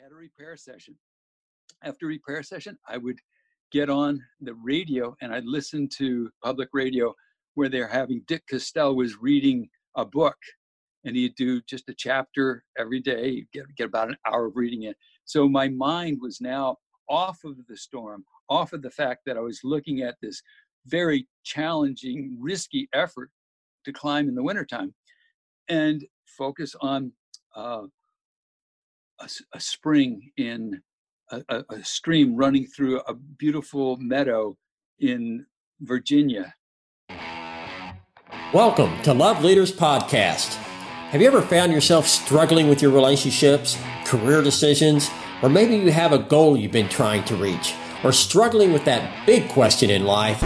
had a repair session. After repair session, I would get on the radio and I'd listen to public radio where they're having Dick Estell was reading a book and he'd do just a chapter every day, You'd get, get about an hour of reading it. So my mind was now off of the storm, off of the fact that I was looking at this very challenging, risky effort to climb in the wintertime and focus on uh, a, a, spring in a, a, a stream running through a beautiful meadow in Virginia. Welcome to Love Leaders Podcast. Have you ever found yourself struggling with your relationships, career decisions, or maybe you have a goal you've been trying to reach, or struggling with that big question in life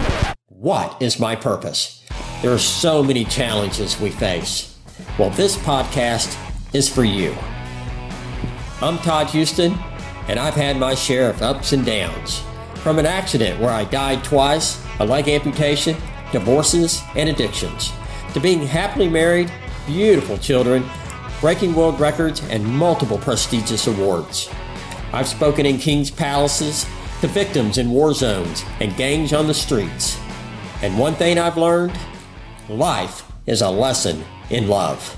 what is my purpose? There are so many challenges we face. Well, this podcast is for you. I'm Todd Houston, and I've had my share of ups and downs. From an accident where I died twice, a leg amputation, divorces, and addictions, to being happily married, beautiful children, breaking world records, and multiple prestigious awards. I've spoken in king's palaces, to victims in war zones, and gangs on the streets. And one thing I've learned life is a lesson in love.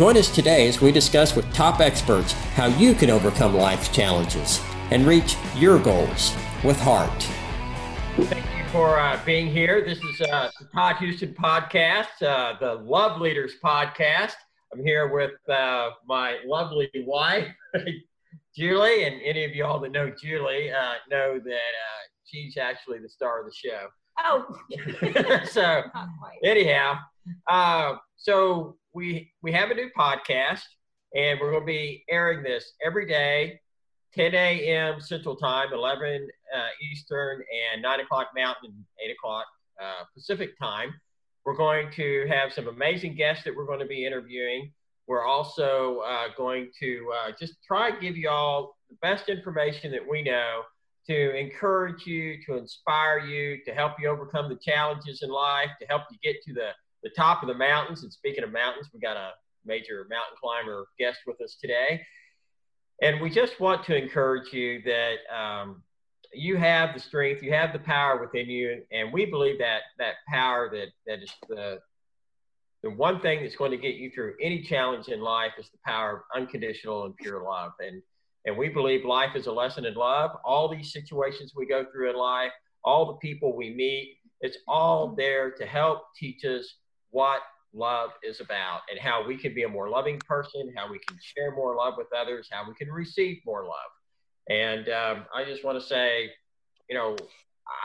Join us today as we discuss with top experts how you can overcome life's challenges and reach your goals with heart. Thank you for uh, being here. This is uh, the Todd Houston podcast, uh, the Love Leaders podcast. I'm here with uh, my lovely wife, Julie, and any of y'all that know Julie uh, know that uh, she's actually the star of the show. Oh, so anyhow, so we we have a new podcast, and we're going to be airing this every day, 10 a.m. Central Time, 11 uh, Eastern, and 9 o'clock Mountain, 8 o'clock uh, Pacific Time. We're going to have some amazing guests that we're going to be interviewing. We're also uh, going to uh, just try to give you all the best information that we know to encourage you, to inspire you, to help you overcome the challenges in life, to help you get to the the top of the mountains. And speaking of mountains, we got a major mountain climber guest with us today. And we just want to encourage you that um, you have the strength, you have the power within you, and we believe that that power that that is the the one thing that's going to get you through any challenge in life is the power of unconditional and pure love. And and we believe life is a lesson in love. All these situations we go through in life, all the people we meet, it's all there to help teach us what love is about and how we can be a more loving person, how we can share more love with others, how we can receive more love. And um, I just want to say, you know,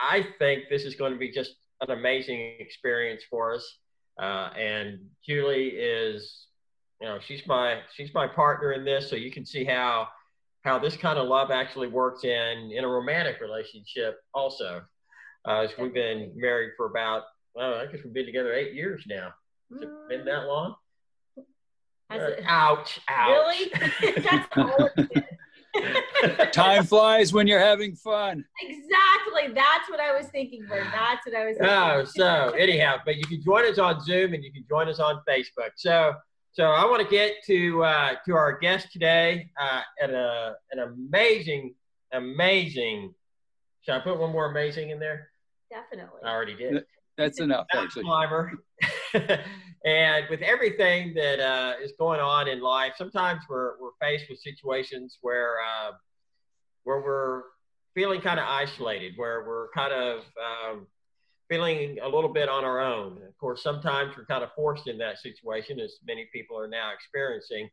I think this is going to be just an amazing experience for us. Uh, and Julie is, you know, she's my she's my partner in this, so you can see how how this kind of love actually works in in a romantic relationship also. Uh, we've been married for about well, I guess we've been together eight years now. Has it been that long? Has uh, it, ouch, ouch. Really? That's all Time flies when you're having fun. Exactly. That's what I was thinking, Bert. That's what I was thinking. Oh, so anyhow, but you can join us on Zoom and you can join us on Facebook. So so I want to get to uh, to our guest today uh, at a an amazing, amazing. Should I put one more amazing in there? Definitely. I already did. That's enough, actually. Climber. and with everything that uh, is going on in life, sometimes we're, we're faced with situations where uh, where we're feeling kind of isolated, where we're kind of um, feeling a little bit on our own. Of course, sometimes we're kind of forced in that situation, as many people are now experiencing.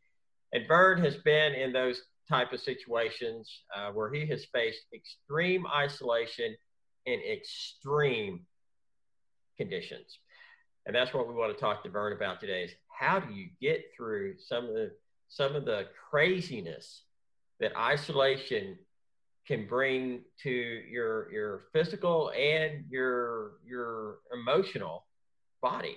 And Vern has been in those type of situations uh, where he has faced extreme isolation and extreme conditions. And that's what we want to talk to Vern about today is how do you get through some of the some of the craziness that isolation can bring to your your physical and your your emotional body.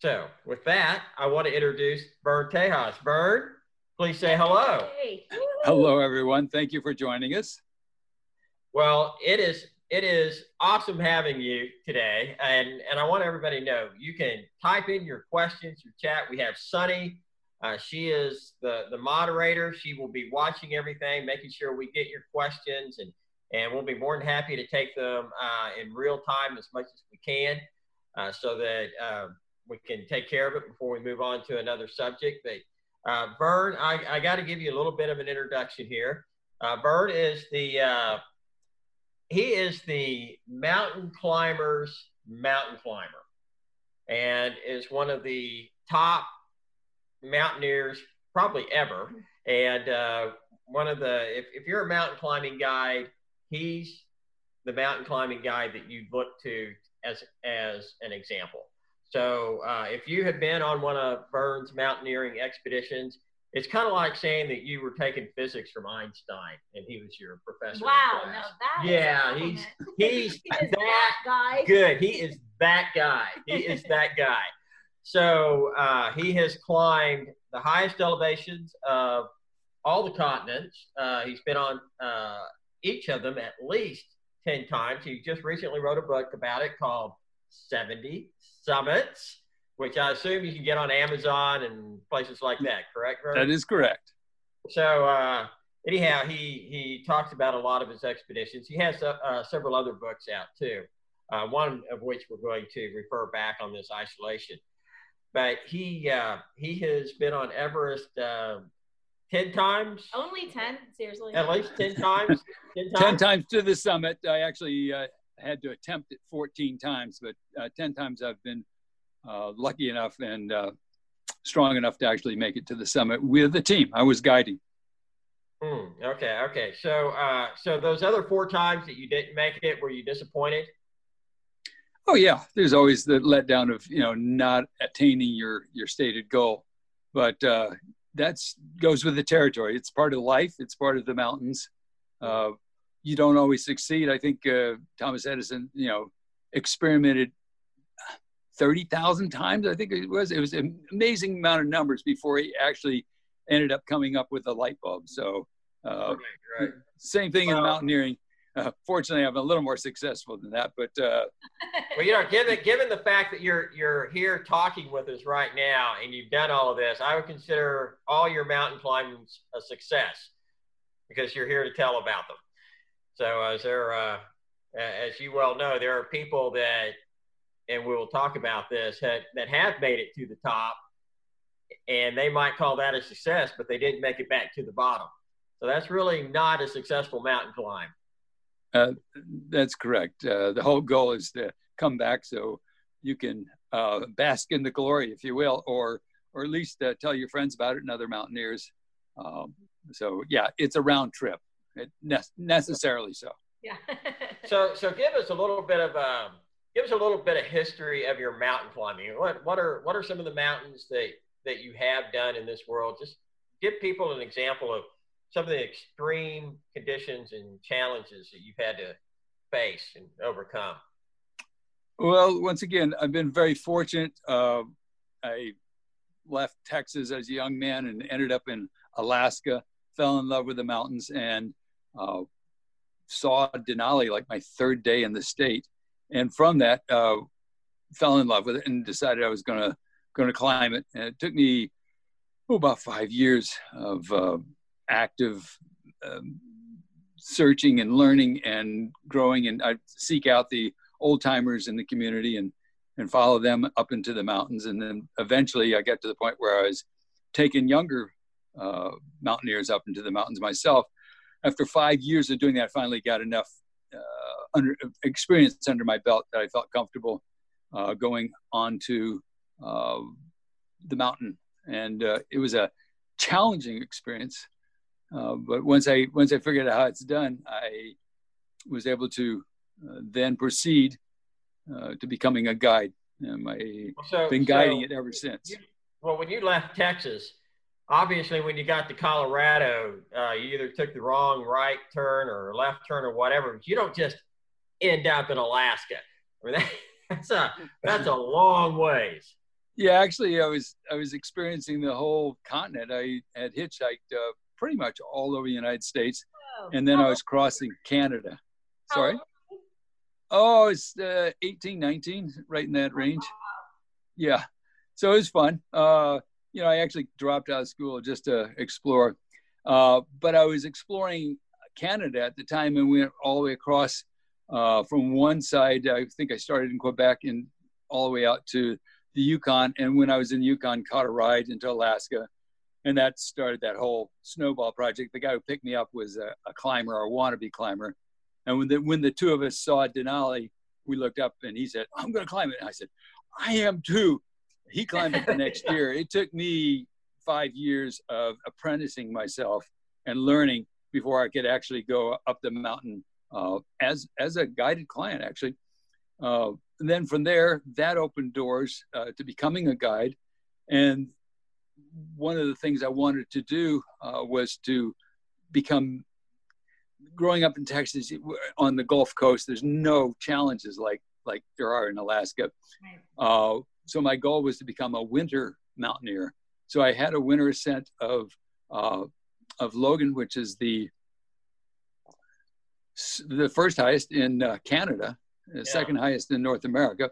So with that, I want to introduce Vern Tejas. Vern, please say hello. Hey. Hello, everyone. Thank you for joining us. Well, it is it is awesome having you today. And, and I want everybody to know you can type in your questions, your chat. We have Sunny Uh, she is the, the moderator. She will be watching everything, making sure we get your questions, and, and we'll be more than happy to take them uh, in real time as much as we can uh, so that uh, we can take care of it before we move on to another subject. But uh, Vern, I, I got to give you a little bit of an introduction here. Uh, Vern is the he is the mountain climbers mountain climber and is one of the top mountaineers probably ever. And uh, one of the, if, if you're a mountain climbing guide, he's the mountain climbing guide that you look to as, as an example. So uh, if you have been on one of Vern's mountaineering expeditions, it's kind of like saying that you were taking physics from Einstein and he was your professor. Wow, no, that yeah, he's he's he that, that, guy. Good, he is that guy. He is that guy. So uh, he has climbed the highest elevations of all the continents. Uh, he's been on uh, each of them at least ten times. He just recently wrote a book about it called Seventy Summits which I assume you can get on Amazon and places like that. Correct? That is correct. So uh, anyhow, he he talks about a lot of his expeditions. He has uh, uh, several other books out too. Uh, one of which we're going to refer back on this isolation. But he uh, he has been on Everest uh, ten times. Only ten, seriously. At least ten times. ten times. ten times to the summit. I actually had to attempt it 14 times, but 10 times I've been lucky enough and uh, strong enough to actually make it to the summit with the team. I was guiding. Hmm, okay, okay. So, uh, so those other four times that you didn't make it, were you disappointed? Oh yeah, there's always the letdown of you know not attaining your your stated goal, but uh, that's goes with the territory. It's part of life. It's part of the mountains. Uh, you don't always succeed. I think uh, Thomas Edison, you know, experimented 30,000 times, I think it was. It was an amazing amount of numbers before he actually ended up coming up with a light bulb. So, uh, right, same thing well, in mountaineering. Uh, fortunately, I'm a little more successful than that. But uh, well, you know, given given the fact that you're you're here talking with us right now and you've done all of this, I would consider all your mountain climbing a success because you're here to tell about them. So, as there, uh, as you well know, there are people that and we'll talk about this, had, that have made it to the top, and they might call that a success, but they didn't make it back to the bottom. So that's really not a successful mountain climb. Uh, that's correct. Uh, the whole goal is to come back so you can uh, bask in the glory, if you will, or or at least uh, tell your friends about it and other mountaineers. Um, so yeah, it's a round trip, it ne- necessarily so. Yeah. so so give us a little bit of um, give us a little bit of history of your mountain climbing. What what are what are some of the mountains that that you have done in this world? Just give people an example of some of the extreme conditions and challenges that you've had to face and overcome. Well, once again, I've been very fortunate. Uh, I left Texas as a young man and ended up in Alaska. Fell in love with the mountains and uh, saw Denali like my third day in the state and from that uh, fell in love with it and decided I was gonna gonna climb it. And it took me oh, about five years of uh, active um, searching and learning and growing. And I seek out the old timers in the community and and follow them up into the mountains. And then eventually, I got to the point where I was taking younger uh, mountaineers up into the mountains myself. After five years of doing that, I finally got enough under, experience under my belt that I felt comfortable uh, going onto uh, the mountain, and uh, it was a challenging experience. Uh, but once I once I figured out how it's done, I was able to uh, then proceed uh, to becoming a guide. And I've so, been guiding so it ever since. You, well, when you left Texas, obviously when you got to Colorado, uh, you either took the wrong right turn or left turn or whatever. You don't just end up in Alaska. I mean, that, that's a that's a long ways. Yeah, actually, I was I was experiencing the whole continent. I had hitchhiked uh, pretty much all over the United States, oh. and then I was crossing Canada. Sorry. Oh, it's uh, 18, 19, right in that range. Yeah, so it was fun. Uh, you know, I actually dropped out of school just to explore. Uh, but I was exploring Canada at the time and went all the way across uh, from one side. I think I started in Quebec and all the way out to the Yukon. And when I was in the Yukon, caught a ride into Alaska. And that started that whole snowball project. The guy who picked me up was a, a climber a wannabe climber. And when the, when the two of us saw Denali, we looked up and he said, I'm going to climb it. And I said, I am too. He climbed it the next year. It took me five years of apprenticing myself and learning before I could actually go up the mountain uh, as as a guided client, actually. Uh, and then from there, that opened doors uh, to becoming a guide. And one of the things I wanted to do uh, was to become. Growing up in Texas on the Gulf Coast, there's no challenges like like there are in Alaska. Right. So my goal was to become a winter mountaineer. So I had a winter ascent of uh, of Logan, which is the the first highest in uh, Canada, the yeah. second highest in North America,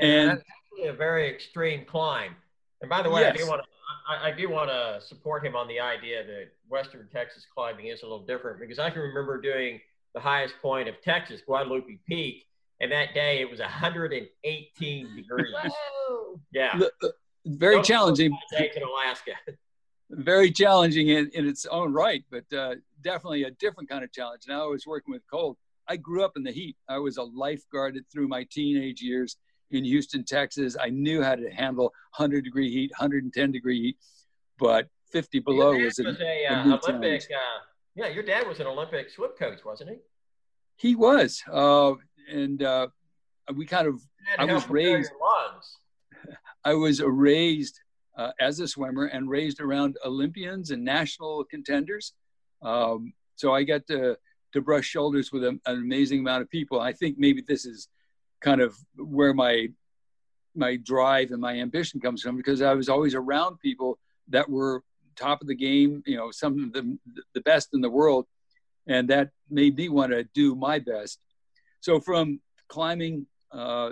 and, and, a very extreme climb. And by the way, yes. I do want to I, I, do want to support him on the idea that Western Texas climbing is a little different because I can remember doing the highest point of Texas, Guadalupe Peak, and that day it was 118 degrees. Whoa. Yeah, uh, very Don't challenging. In Alaska. very challenging in, in its own right, but uh, definitely a different kind of challenge. Now I was working with cold. I grew up in the heat. I was a lifeguard through my teenage years in Houston, Texas. I knew how to handle 100 degree heat, 110 degree heat, but 50 below was, was a, a uh, Olympic. Uh, yeah, your dad was an Olympic swim coach, wasn't he? He was, uh, and uh, we kind of. I was raised. I was raised uh, as a swimmer and raised around Olympians and national contenders. Um, so I got to, to brush shoulders with a, an amazing amount of people. I think maybe this is kind of where my my drive and my ambition comes from because I was always around people that were top of the game, you know, some of the the best in the world, and that made me want to do my best. So from climbing uh,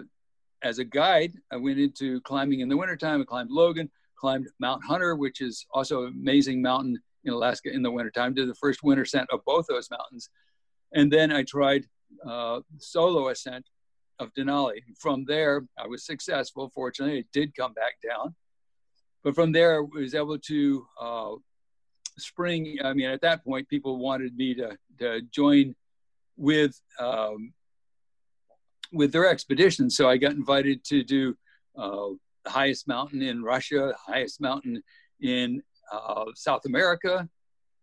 as a guide, I went into climbing in the wintertime. I climbed Logan climbed Mount Hunter, which is also an amazing mountain in Alaska in the wintertime. Did the first winter ascent of both those mountains. And then I tried uh, solo ascent of Denali. From there, I was successful. Fortunately, it did come back down. But from there, I was able to uh, spring. I mean, at that point, people wanted me to, to join with um, with their expedition. So I got invited to do uh, the highest mountain in Russia, highest mountain in uh, South America,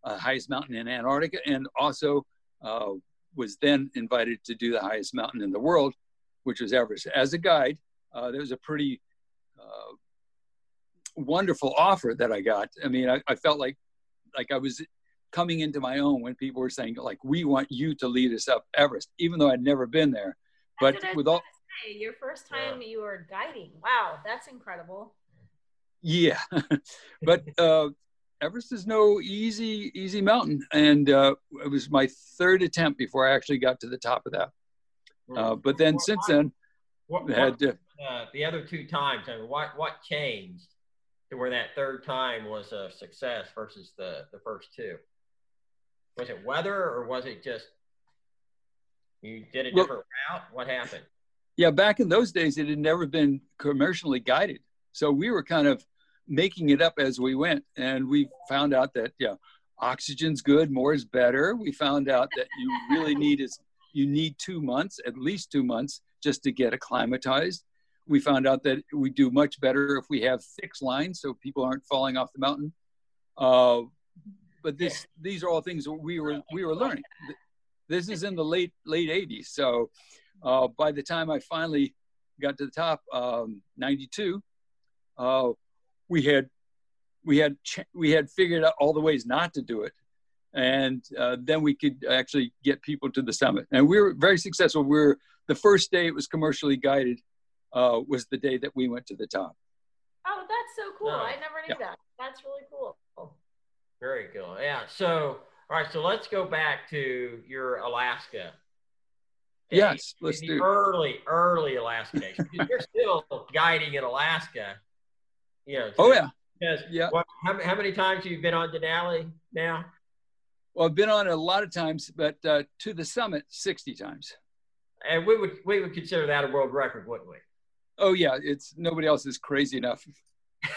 uh, highest mountain in Antarctica, and also uh, was then invited to do the highest mountain in the world, which was Everest. As a guide, uh, there was a pretty uh, wonderful offer that I got. I mean, I, I, felt like like I was coming into my own when people were saying like, "We want you to lead us up Everest," even though I'd never been there. But with all your first time yeah. you were guiding. Wow, that's incredible. Yeah, but uh, Everest is no easy easy mountain, and uh, it was my third attempt before I actually got to the top of that. Uh, but then what, since then, what, had to, uh, the other two times. I mean, what what changed to where that third time was a success versus the the first two? Was it weather, or was it just you did a different well, route? What happened? yeah, back in those days, it had never been commercially guided. So we were kind of making it up as we went. And we found out that, yeah, oxygen's good, more is better. We found out that you really need is you need two months, at least two months, just to get acclimatized. We found out that we do much better if we have fixed lines so people aren't falling off the mountain. Uh, but this, these are all things that we were we were learning. This is in the late late 80s, so uh, by the time I finally got to the top, um, 92, uh, we had we had ch- we had figured out all the ways not to do it, and uh, then we could actually get people to the summit. And we were very successful. We were the first day it was commercially guided uh, was the day that we went to the top. Oh, that's so cool! I never knew yeah. that. That's really cool. Very cool. Yeah. So, all right. So let's go back to your Alaska Yes, let's do early, early Alaska you're still guiding in Alaska. You know, oh yeah, Yes. Yeah. How, how many times have you been on Denali now? Well, I've been on a lot of times, but uh, to the summit 60 times. And we would we would consider that a world record, wouldn't we? Oh yeah, it's nobody else is crazy enough.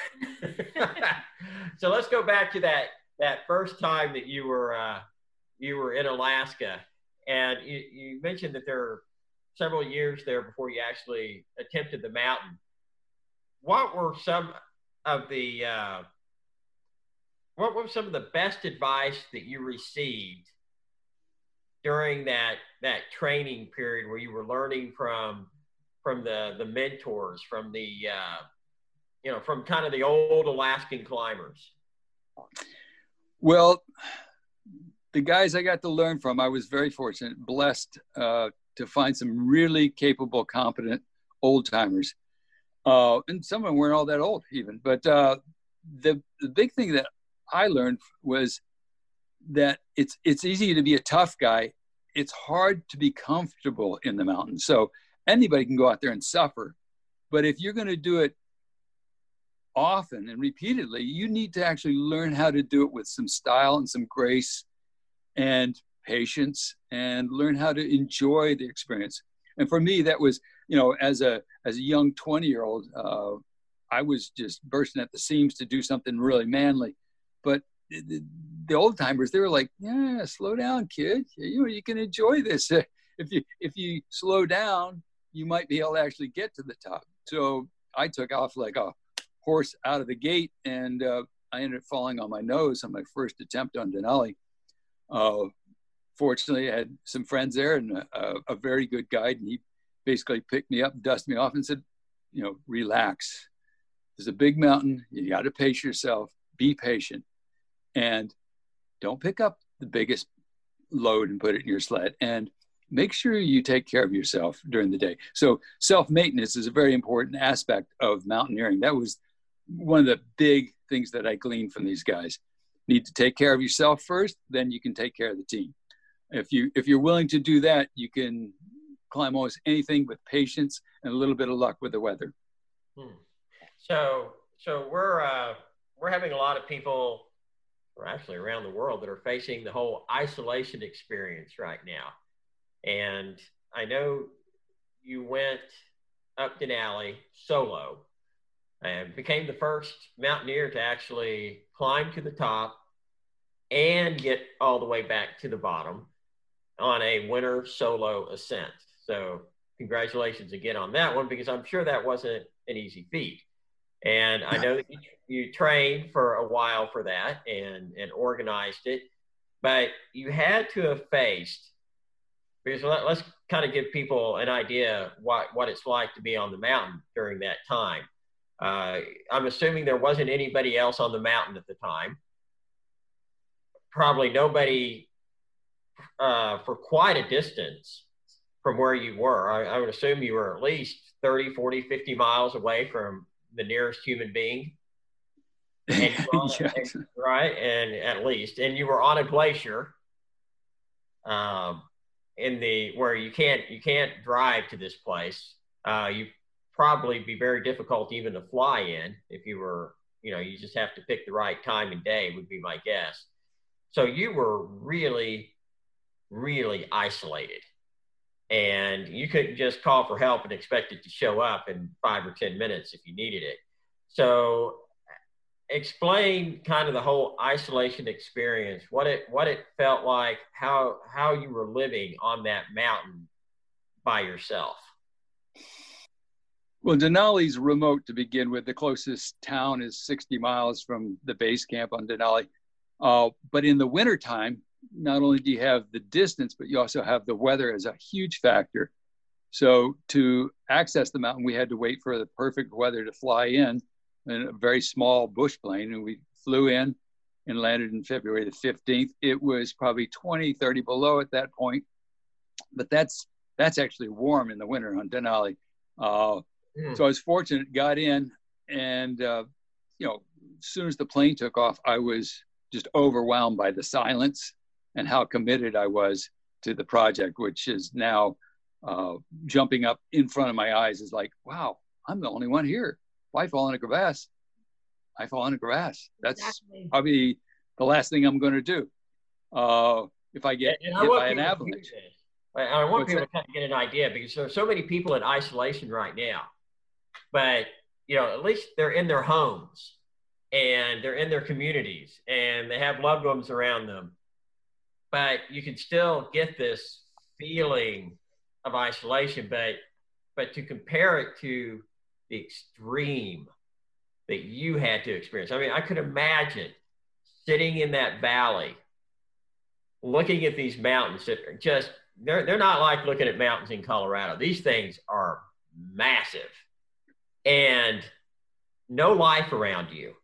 so let's go back to that that first time that you were uh, you were in Alaska, and you, you mentioned that there are several years there before you actually attempted the mountain. What were some of the uh, what was some of the best advice that you received during that that training period where you were learning from from the the mentors from the uh, you know from kind of the old Alaskan climbers? Well, the guys I got to learn from, I was very fortunate, blessed uh, to find some really capable, competent old timers. Uh, and some of them weren't all that old even. But uh, the, the big thing that I learned was that it's it's easy to be a tough guy. It's hard to be comfortable in the mountains. So anybody can go out there and suffer, but if you're going to do it often and repeatedly, you need to actually learn how to do it with some style and some grace and patience and learn how to enjoy the experience. And for me, that was, you know, as a as a young 20 year old, uh, I was just bursting at the seams to do something really manly. But the, the old timers, they were like, "Yeah, slow down, kid. You know, you can enjoy this. If you if you slow down, you might be able to actually get to the top." So I took off like a horse out of the gate, and uh, I ended up falling on my nose on my first attempt on Denali. Uh, fortunately, I had some friends there and a, a, very good guide, and he basically picked me up, dusted me off, and said, "You know, relax. There's a big mountain. You got to pace yourself. Be patient, and don't pick up the biggest load and put it in your sled. And make sure you take care of yourself during the day. So self maintenance is a very important aspect of mountaineering. That was one of the big things that I gleaned from these guys. Need to take care of yourself first, then you can take care of the team. If you if you're willing to do that, you can climb almost anything with patience and a little bit of luck with the weather. Hmm. So so we're uh, we're having a lot of people, or actually around the world, that are facing the whole isolation experience right now. And I know you went up Denali solo and became the first mountaineer to actually climb to the top and get all the way back to the bottom on a winter solo ascent. So, congratulations again on that one because I'm sure that wasn't an easy feat. And I know that you, you trained for a while for that and, and organized it, but you had to have faced because let, us kind of give people an idea what what it's like to be on the mountain during that time. Uh, I'm assuming there wasn't anybody else on the mountain at the time. Probably nobody uh, for quite a distance from where you were. I, I, would assume you were at least 30, 40, 50 miles away from the nearest human being. And yes. right? And at least, and you were on a glacier. Um, in the where you can't you can't drive to this place. Uh, you probably be very difficult even to fly in if you were you know you just have to pick the right time and day would be my guess. So you were really really isolated. And you couldn't just call for help and expect it to show up in five or ten minutes if you needed it. So explain kind of the whole isolation experience what it what it felt like how how you were living on that mountain by yourself well denali's remote to begin with the closest town is 60 miles from the base camp on denali uh, but in the wintertime not only do you have the distance but you also have the weather as a huge factor so to access the mountain we had to wait for the perfect weather to fly in in a very small bush plane and we flew in and landed in February the 15th. It was probably 20, 30 below at that point, but that's that's actually warm in the winter on Denali. Uh, mm. So I was fortunate, got in, and uh, you know, as soon as the plane took off, I was just overwhelmed by the silence and how committed I was to the project, which is now uh, jumping up in front of my eyes. Is like, wow, I'm the only one here why fall in a crevasse? I fall in a grass. That's Exactly. probably the last thing I'm going to do. Uh, if I get And hit want by an people avalanche. I I want What's people to kind of get an idea because there are so many people in isolation right now. But you know, at least they're in their homes and they're in their communities and they have loved ones around them. But you can still get this feeling of isolation, but but to compare it to the extreme that you had to experience. I mean, I could imagine sitting in that valley looking at these mountains that are just they're they're not like looking at mountains in Colorado. These things are massive and no life around you.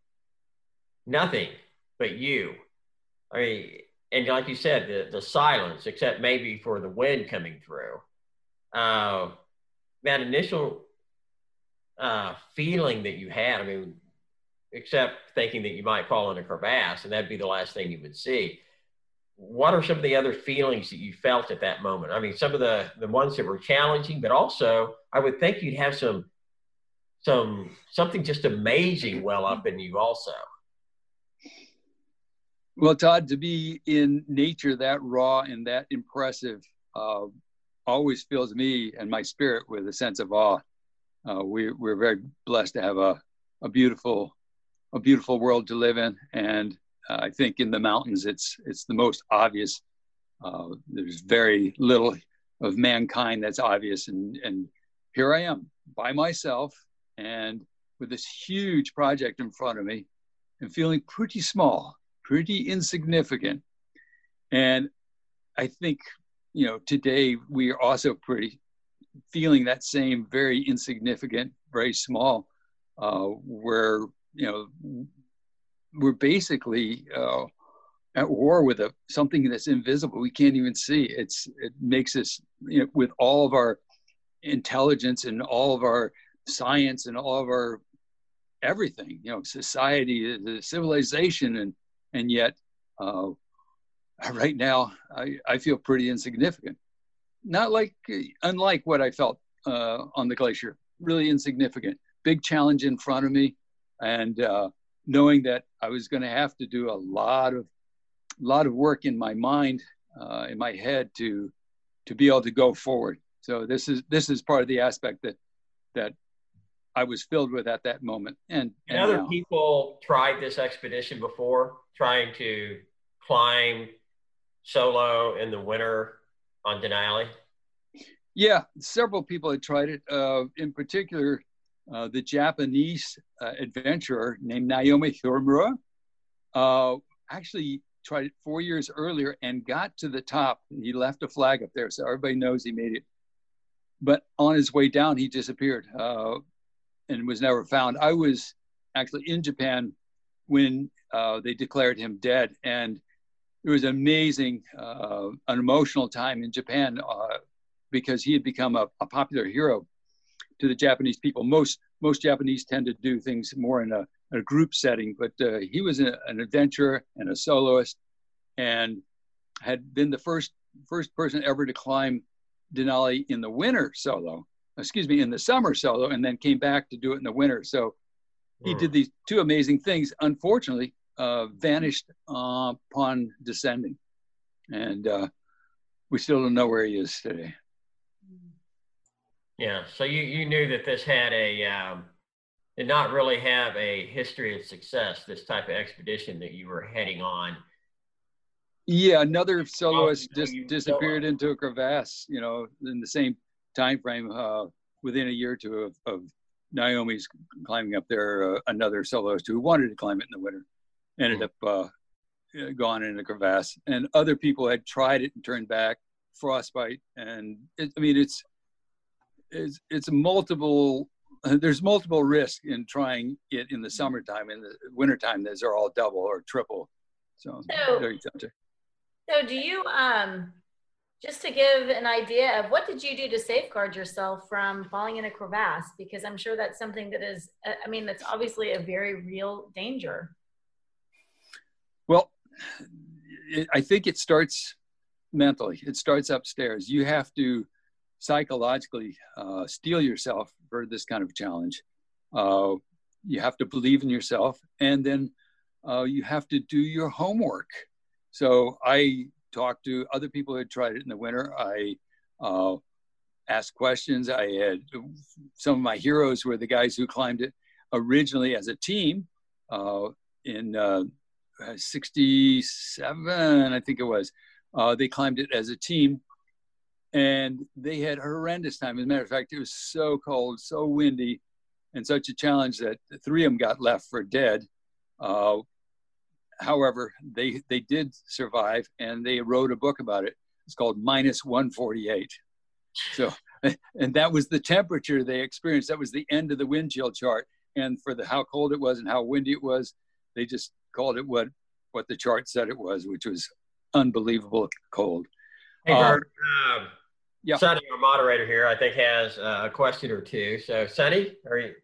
Nothing but you. I mean, and like you said, the, the silence, except maybe for the wind coming through. Uh, that initial uh, feeling that you had, I mean, except thinking that you might fall in a crevasse and that'd be the last thing you would see what are some of the other feelings that you felt at that moment? I mean, some of the the ones that were challenging, but also I would think you'd have some some something just amazing well up in you also. Well, Todd, to be in nature that raw and that impressive uh, always fills me and my spirit with a sense of awe. Uh, we, we're very blessed to have a, a beautiful, a beautiful world to live in, and uh, I think in the mountains it's it's the most obvious. Uh, there's very little of mankind that's obvious, and and here I am by myself and with this huge project in front of me, and feeling pretty small pretty insignificant. And I think, you know, today we are also pretty feeling that same very insignificant, very small, uh, where, you know, we're basically uh, at war with a, something that's invisible. We can't even see. It's, it makes us, you know, with all of our intelligence and all of our science and all of our everything, you know, society, civilization, and and yet uh, right now I, I feel pretty insignificant. Not like unlike what i felt uh, on the glacier really insignificant. Big challenge in front of me. And uh, knowing that i was going to have to do a lot of lot of work in my mind uh, in my head to to be able to go forward. So this is this is part of the aspect that that I was filled with at that moment. And, and, other now. people tried this expedition before, trying to climb solo in the winter on Denali. Yeah, several people had tried it. Uh, in particular, uh, the Japanese uh, adventurer named Naomi Uemura uh, actually tried it four years earlier and got to the top. He left a flag up there, so everybody knows he made it. But on his way down, he disappeared uh, and was never found. I was actually in Japan when uh, they declared him dead, and it was amazing, uh, an emotional time in Japan uh, because he had become a, a, popular hero to the Japanese people. Most most Japanese tend to do things more in a, a group setting, but uh, he was a, an adventurer and a soloist, and had been the first first person ever to climb Denali in the winter solo excuse me, in the summer solo, and then came back to do it in the winter. So he did these two amazing things. Unfortunately, uh, vanished uh, upon descending, and uh, we still don't know where he is today. Yeah. So you you knew that this had a um, did not really have a history of success. This type of expedition that you were heading on. Yeah, another soloist just disappeared into a crevasse. You know, in the same time frame uh, within a year or two of, of Naomi's climbing up there. Uh, another soloist who wanted to climb it in the winter ended up uh, gone in a crevasse, and other people had tried it and turned back, frostbite, and it, I mean it's it's it's multiple. There's multiple risk in trying it in the summertime. In the wintertime, those are all double or triple. So, so. So, do you um just to give an idea of what did you do to safeguard yourself from falling in a crevasse? Because i'm sure that's something that is uh, i mean that's obviously a very real danger. Well i think it starts mentally. It starts upstairs. You have to psychologically uh, steel yourself for this kind of challenge. Uh, you have to believe in yourself, and then uh, you have to do your homework. So I talked to other people who had tried it in the winter. I uh, asked questions. I had some of my heroes were the guys who climbed it originally as a team uh, in uh, 67, I think it was. Uh, they climbed it as a team and they had horrendous time. As a matter of fact, it was so cold, so windy, and such a challenge that three of them got left for dead. Uh, however, they they did survive, and they wrote a book about it. It's called Minus 148. So, and that was the temperature they experienced. That was the end of the wind chill chart. And for the how cold it was and how windy it was, they just called it what what the chart said it was, which was unbelievable cold. Hey, Bert, um, um, yeah. Sonny, our moderator here, I think has a question or two. So, Sonny, are you?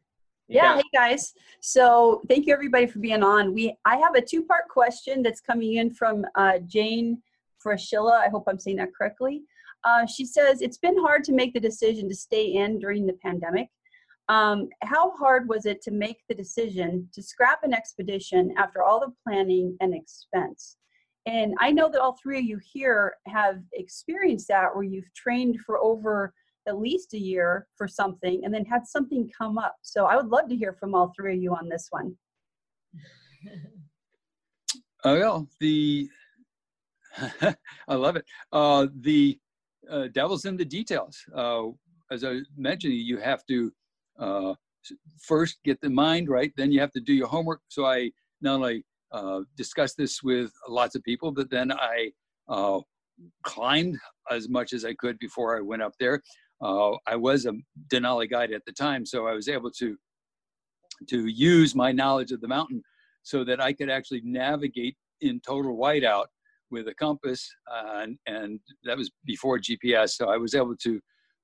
Yeah, hey guys. So, thank you everybody for being on. We I have a two-part question that's coming in from uh, Jane Frashilla. I hope I'm saying that correctly. Uh, she says it's been hard to make the decision to stay in during the pandemic. Um, how hard was it to make the decision to scrap an expedition after all the planning and expense? And I know that all three of you here have experienced that where you've trained for over at least a year for something and then had something come up. So I would love to hear from all three of you on this one. Oh, well, the I love it. Uh, the uh, devil's in the details. Uh, as I mentioned, you have to uh, first get the mind right, then you have to do your homework. So I not only uh, discussed this with lots of people, but then I uh, climbed as much as I could before I went up there. Uh, I was a Denali guide at the time, so I was able to to use my knowledge of the mountain so that I could actually navigate in total whiteout with a compass, uh, and, and, that was before GPS. So I was able to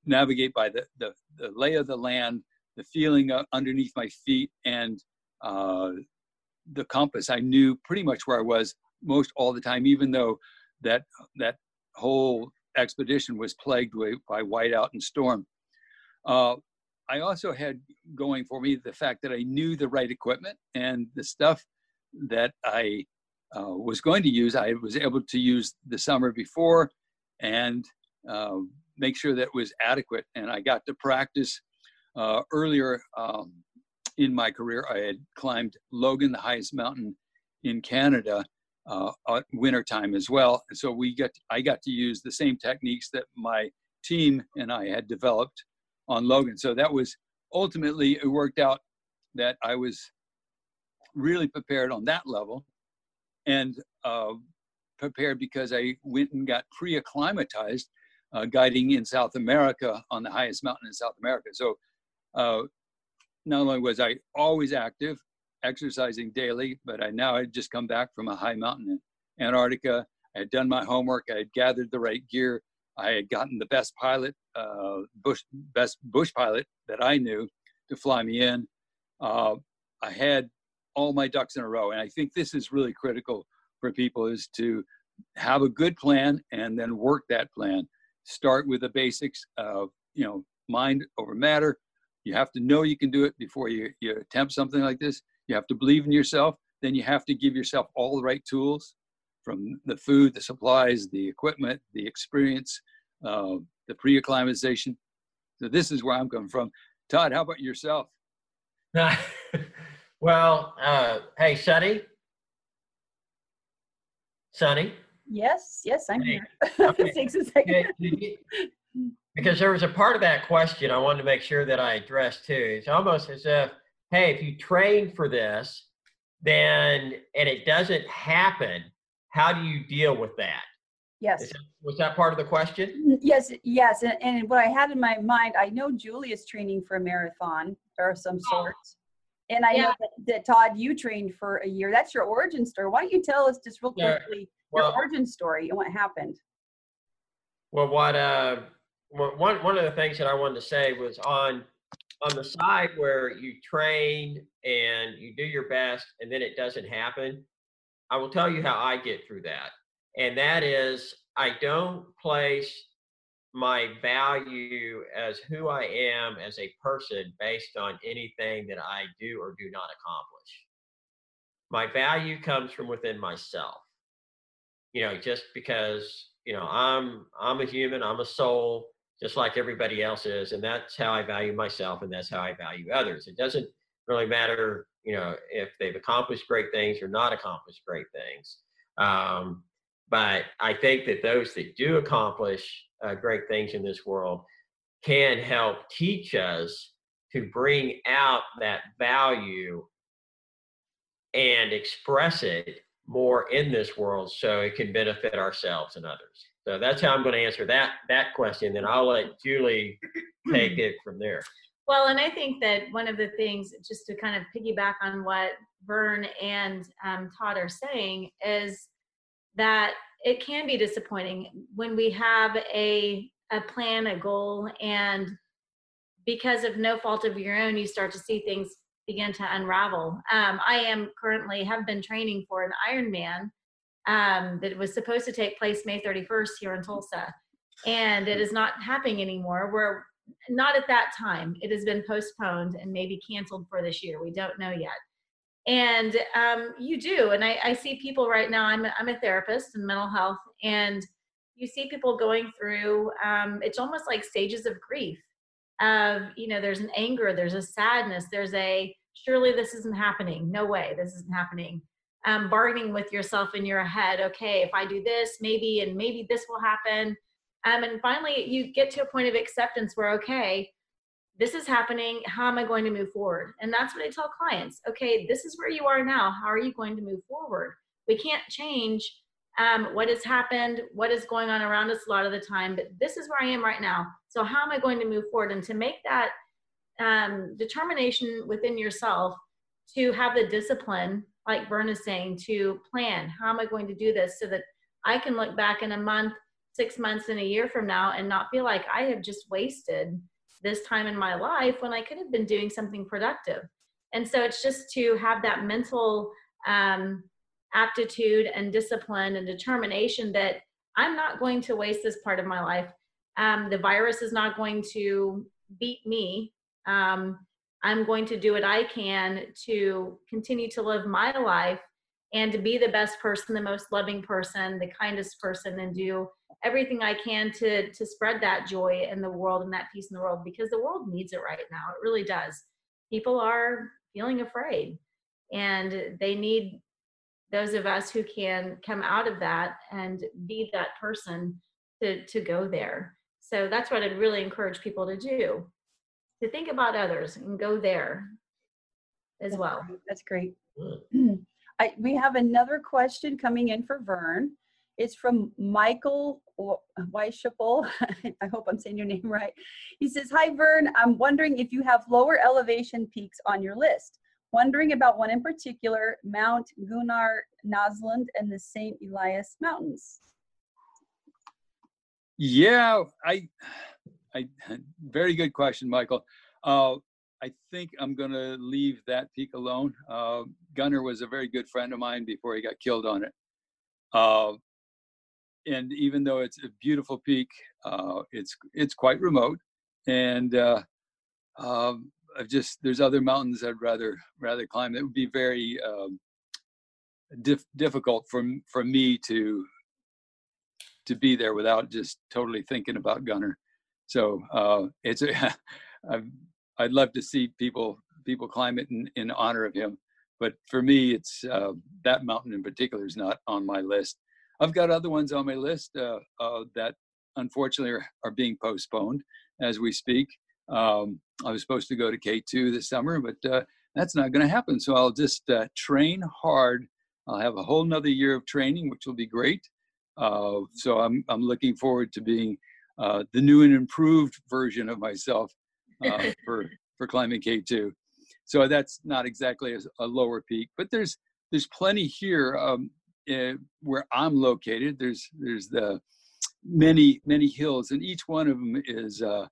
navigate by the, the, the lay of the land, the feeling underneath my feet, and uh, the compass. I knew pretty much where I was most all the time, even though that that whole expedition was plagued with, by whiteout and storm. Uh, I also had going for me the fact that I knew the right equipment and the stuff that I uh, was going to use. I was able to use the summer before and uh, make sure that was adequate. And I got to practice uh, earlier um, in my career, I had climbed Logan, the highest mountain in Canada, uh, wintertime as well. So we got, I got to use the same techniques that my team and I had developed on Logan. So that was ultimately, it worked out that I was really prepared on that level and uh, prepared because I went and got pre-acclimatized uh, guiding in South America on the highest mountain in South America. So uh, not only was I always active, exercising daily, but I now had just come back from a high mountain in Antarctica. I had done my homework. I had gathered the right gear. I had gotten the best pilot, uh, bush best bush pilot that I knew to fly me in. Uh, I had all my ducks in a row, and I think this is really critical for people is to have a good plan and then work that plan. Start with the basics of you know mind over matter, you have to know you can do it before you, you attempt something like this. You have to believe in yourself. Then you have to give yourself all the right tools from the food, the supplies, the equipment, the experience, uh, the pre acclimatization. So this is where I'm coming from. Todd, how about yourself? well, uh, hey, Sonny. Sonny. Yes, yes, I'm hey. here. Okay. Takes a second because there was a part of that question I wanted to make sure that I addressed too. It's almost as if, hey, if you train for this, then and it doesn't happen, how do you deal with that? Yes. That, was that part of the question? Yes, yes. And, and, what I had in my mind, I know Julie is training for a marathon or some oh. sorts. And I yeah. know that, that, Todd, you trained for a year. That's your origin story. Why don't you tell us just real quickly well, your origin story and what happened? Well, what uh, one one of the things that I wanted to say was on on the side where you train and you do your best and then it doesn't happen. I will tell you how I get through that, and that is I don't place my value as who I am as a person based on anything that I do or do not accomplish. My value comes from within myself. You know, just because, you know, I'm I'm a human, I'm a soul, just like everybody else is, and that's how I value myself and that's how I value others. It doesn't really matter, you know, if they've accomplished great things or not accomplished great things. Um, but I think that those that do accomplish uh, great things in this world can help teach us to bring out that value and express it more in this world so it can benefit ourselves and others. So that's how I'm going to answer that that question. Then I'll let Julie take it from there. Well, and I think that one of the things, just to kind of piggyback on what Vern and um, Todd are saying, is that it can be disappointing when we have a a plan, a goal, and because of no fault of your own, you start to see things begin to unravel. Um, I am currently have been training for an Ironman um, that was supposed to take place May 31st here in Tulsa, and it is not happening anymore. We're not at that time. It has been postponed and maybe canceled for this year. We don't know yet and um, you do and I, I, see people right now I'm I'm a therapist in mental health and you see people going through um, it's almost like stages of grief of you know there's an anger there's a sadness there's a surely this isn't happening no way this isn't happening um, bargaining with yourself in your head okay if i do this maybe and maybe this will happen um, and finally you get to a point of acceptance where okay this is happening. How am I going to move forward? And that's what I tell clients. Okay, this is where you are now. How are you going to move forward? We can't change um, what has happened, what is going on around us a lot of the time, but this is where I am right now. So, how am I going to move forward? And to make that um, determination within yourself to have the discipline, like Vern is saying, to plan how am I going to do this so that I can look back in a month, six months, and a year from now and not feel like I have just wasted this time in my life when I could have been doing something productive. And so it's just to have that mental um, aptitude and discipline and determination that I'm not going to waste this part of my life. Um, the virus is not going to beat me. Um, I'm going to do what I can to continue to live my life and to be the best person, the most loving person, the kindest person, and do everything I can to to spread that joy in the world and that peace in the world because the world needs it right now. It really does. People are feeling afraid and they need those of us who can come out of that and be that person to to go there. So that's what I'd really encourage people to do. To think about others and go there as well. That's great. I, we have another question coming in for Vern. It's from Michael Weishapel. I hope I'm saying your name right. He says, Hi, Vern. I'm wondering if you have lower elevation peaks on your list. Wondering about one in particular, Mount Gunnar Naslund and the St. Elias Mountains. Yeah, I, I, very good question, Michael. Uh, I think I'm going to leave that peak alone. Uh, Gunnar was a very good friend of mine before he got killed on it. Uh, and even though it's a beautiful peak, uh, it's it's quite remote, and uh, um, I've just there's other mountains I'd rather rather climb. It would be very um, dif- difficult for for me to to be there without just totally thinking about Gunnar. So uh, it's a, I'd love to see people people climb it in, in honor of him. But for me, it's uh, that mountain in particular is not on my list. I've got other ones on my list uh, uh, that unfortunately are, are, being postponed as we speak. Um, I was supposed to go to K2 this summer, but uh, that's not going to happen. So I'll just uh, train hard. I'll have a whole nother year of training, which will be great. Uh, so I'm, I'm looking forward to being uh, the new and improved version of myself for, for climbing K2. So that's not exactly a, a lower peak, but there's there's plenty here. Um, uh, where I'm located, there's there's the many many hills, and each one of them is. Uh,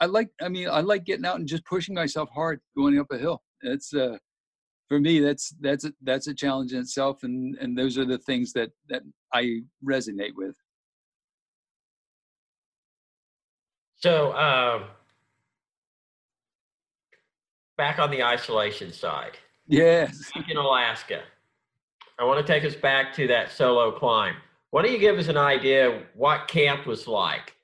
I like. I mean, I like getting out and just pushing myself hard, going up a hill. It's uh, for me. That's that's a, that's a challenge in itself, and and those are the things that that I resonate with. So, um, back on the isolation side, Yes. back in Alaska, I want to take us back to that solo climb. Why don't you give us an idea what camp was like?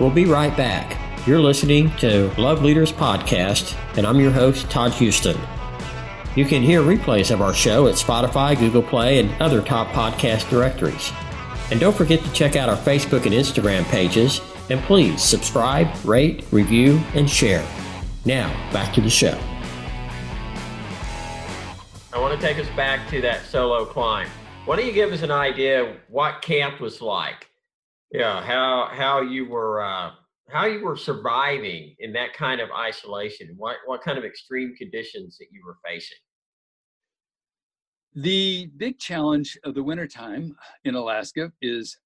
We'll be right back. You're listening to Love Leaders Podcast, and I'm your host, Todd Houston. You can hear replays of our show at Spotify, Google Play, and other top podcast directories. And don't forget to check out our Facebook and Instagram pages, and please subscribe, rate, review, and share. Now, back to the show. I want to take us back to that solo climb. Why don't you give us an idea what camp was like? Yeah, how how you were uh, how you were surviving in that kind of isolation. What what kind of extreme conditions that you were facing? The big challenge of the wintertime in Alaska is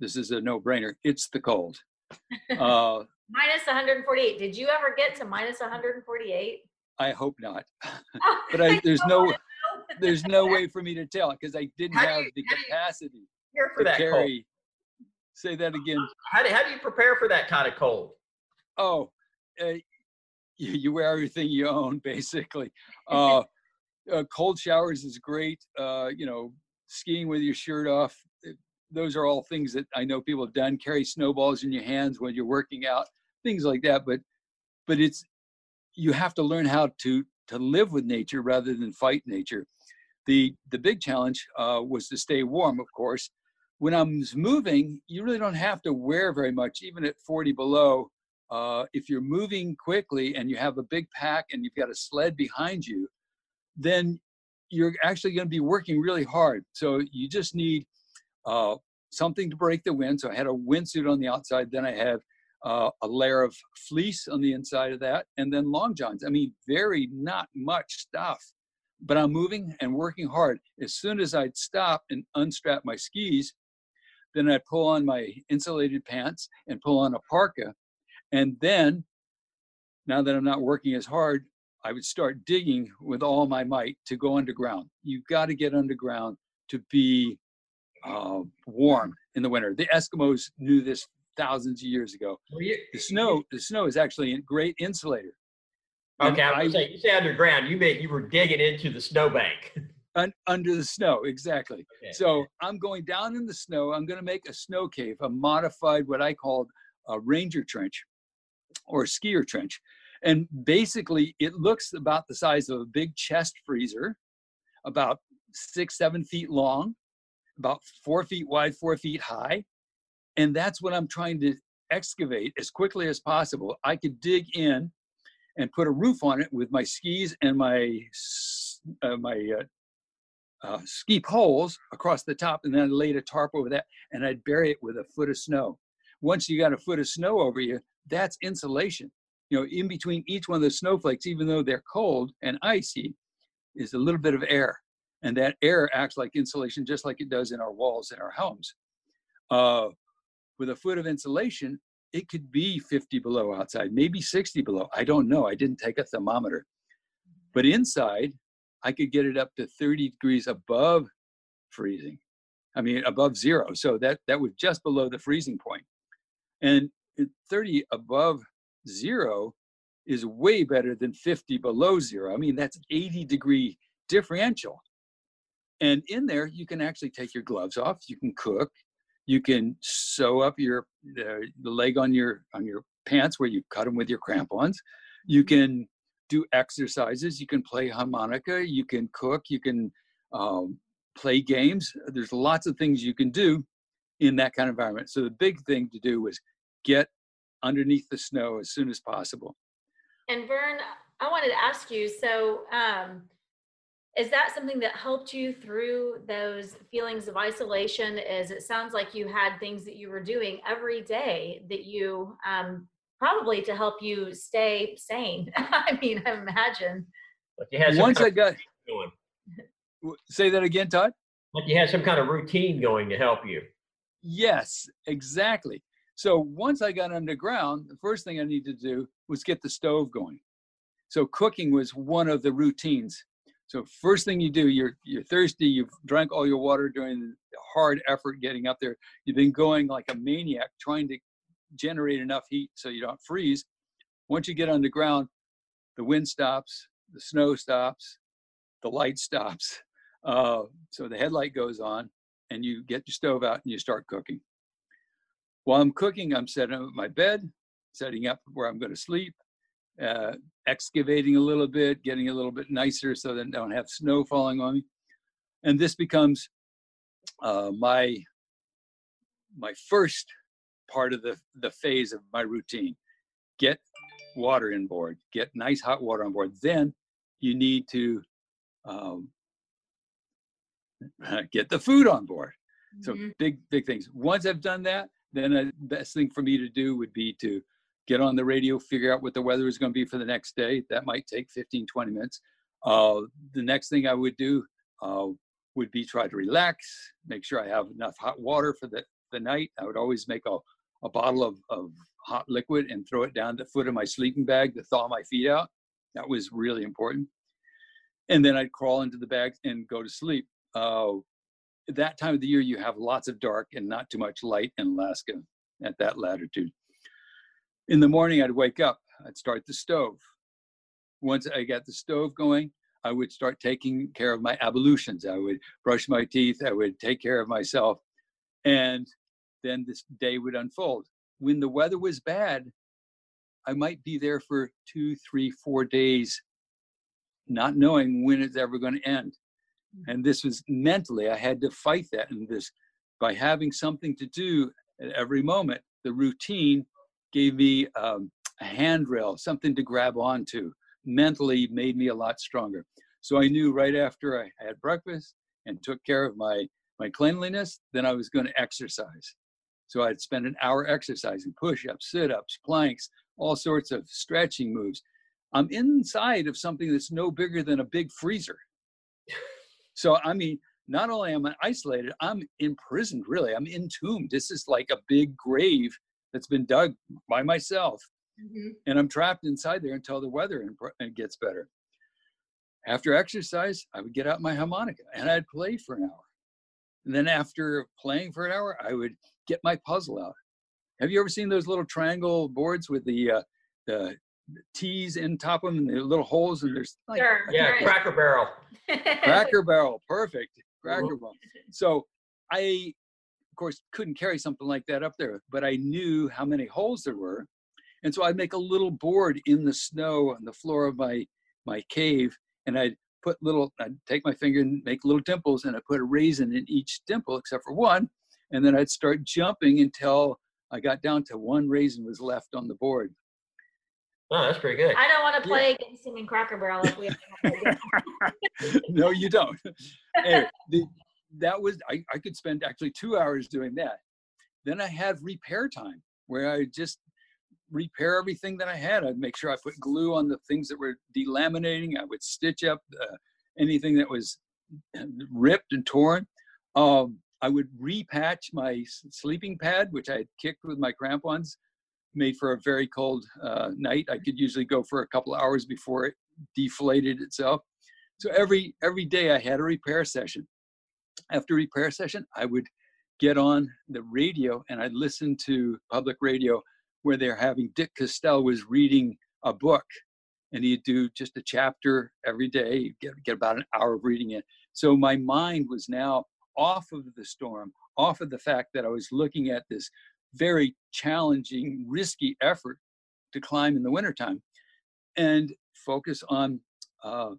this is a no brainer it's the cold. Uh, Minus 148. Did you ever get to minus 148? I hope not. but I, there's no there's no way for me to tell because I didn't How have you- the how you- capacity Prepare for to that cold. Say that again. How do, how do you prepare for that kind of cold? Oh, uh, you, you wear everything you own basically. Uh, uh, cold showers is great. Uh, you know, skiing with your shirt off. Those are all things that I know people have done. Carry snowballs in your hands when you're working out, things like that. But, but it's you have to learn how to to live with nature rather than fight nature. The the big challenge uh, was to stay warm, of course. When I'm moving, you really don't have to wear very much, even at 40 below. Uh, if you're moving quickly and you have a big pack and you've got a sled behind you, then you're actually going to be working really hard. So you just need uh, something to break the wind. So I had a windsuit on the outside. Then I have uh, a layer of fleece on the inside of that, and then long johns. I mean, very not much stuff. But I'm moving and working hard. As soon as I'd stop and unstrap my skis, then I'd pull on my insulated pants and pull on a parka. And then, now that I'm not working as hard, I would start digging with all my might to go underground. You've got to get underground to be uh, warm in the winter. The Eskimos knew this thousands of years ago. The snow, the snow is actually a great insulator. Okay, I I- say you say underground. You meant you were digging into the snowbank. Un- under the snow, exactly. Okay. So I'm going down in the snow. I'm going to make a snow cave, a modified what I called a ranger trench or skier trench. And basically, it looks about the size of a big chest freezer, about six, seven feet long, about four feet wide, four feet high. And that's what I'm trying to excavate as quickly as possible. I could dig in and put a roof on it with my skis and my uh, my uh, uh, ski poles across the top, and then I laid a tarp over that, and I'd bury it with a foot of snow. Once you got a foot of snow over you, that's insulation. You know, in between each one of the snowflakes, even though they're cold and icy, is a little bit of air, and that air acts like insulation, just like it does in our walls in our homes. Uh, with a foot of insulation, it could be 50 below outside, maybe 60 below. I don't know. I didn't take a thermometer. But inside, I could get it up to 30 degrees above freezing. I mean, above zero. So that that was just below the freezing point. And 30 above zero is way better than 50 below zero. I mean, that's 80 degree differential. And in there, you can actually take your gloves off. You can cook. You can sew up your uh, the leg on your on your pants where you cut them with your crampons. You can do exercises. You can play harmonica. You can cook. You can um, play games. There's lots of things you can do in that kind of environment. So the big thing to do was get underneath the snow as soon as possible. And Vern, I wanted to ask you, so um, is that something that helped you through those feelings of isolation? Is it sounds like you had things that you were doing every day that you um, probably to help you stay sane. I mean, I imagine. Like you had some Once I got going. say that again, Todd. Like you had some kind of routine going to help you. Yes, exactly. So once I got underground, the first thing I needed to do was get the stove going. So cooking was one of the routines. So first thing you do, you're you're thirsty, you've drank all your water during the hard effort getting up there. You've been going like a maniac trying to generate enough heat so you don't freeze. Once you get on the ground, the wind stops, the snow stops, the light stops. Uh, so the headlight goes on, and you get your stove out and you start cooking. While I'm cooking, I'm setting up my bed, setting up where I'm going to sleep, uh, excavating a little bit, getting a little bit nicer so that I don't have snow falling on me. And this becomes uh, my my first part of the the phase of my routine. Get water in board, get nice hot water on board. Then you need to um, get the food on board. So Mhm. big, big things. Once I've done that, then the best thing for me to do would be to get on the radio, figure out what the weather is going to be for the next day. That might take 15, 20 minutes. Uh, the next thing I would do uh, would be try to relax, make sure I have enough hot water for the, the night. I would always make a, a bottle of, of hot liquid and throw it down the foot of my sleeping bag to thaw my feet out. That was really important. And then I'd crawl into the bag and go to sleep. Uh, that time of the year, you have lots of dark and not too much light in Alaska at that latitude. In the morning, I'd wake up, I'd start the stove. Once I got the stove going, I would start taking care of my ablutions. I would brush my teeth, I would take care of myself, and then this day would unfold. When the weather was bad, I might be there for two, three, four days, not knowing when it's ever going to end. Mm. And this was mentally, I had to fight that. And this, by having something to do at every moment, the routine gave me um, a handrail, something to grab onto. Mentally made me a lot stronger. So I knew right after I had breakfast and took care of my my cleanliness, then I was going to exercise. So I'd spend an hour exercising, push-ups, sit-ups, planks, all sorts of stretching moves. I'm inside of something that's no bigger than a big freezer. So I mean, not only am I isolated, I'm imprisoned. Really, I'm entombed. This is like a big grave that's been dug by myself, Mhm. and I'm trapped inside there until the weather impro- and gets better. After exercise, I would get out my harmonica and I'd play for an hour. And then after playing for an hour, I would get my puzzle out. Have you ever seen those little triangle boards with the uh, the T's in top of them and the little holes and there's like Sure. Yeah, right. Cracker Barrel. Cracker Barrel, perfect. Cracker. Barrel. So I, of course, couldn't carry something like that up there, but I knew how many holes there were, and so I'd make a little board in the snow on the floor of my my cave, and I'd put little. I'd take my finger and make little dimples, and I put a raisin in each dimple except for one, and then I'd start jumping until I got down to one raisin was left on the board. Oh, that's pretty good. I don't want to Yeah. play against him in Cracker Barrel if we have to play no, you don't. Anyway, the, that was I, I could spend actually two hours doing that. Then I had repair time where I just repair everything that I had. I'd make sure I put glue on the things that were delaminating. I would stitch up uh, anything that was ripped and torn. Um, I would repatch my sleeping pad, which I had kicked with my crampons, made for a very cold uh, night. I could usually go for a couple hours before it deflated itself. So every every day I had a repair session. After repair session, I would get on the radio and I'd listen to public radio where they're having Dick Estell was reading a book and he'd do just a chapter every day, You'd get, get about an hour of reading it. So my mind was now off of the storm, off of the fact that I was looking at this very challenging, risky effort to climb in the wintertime and focus on uh,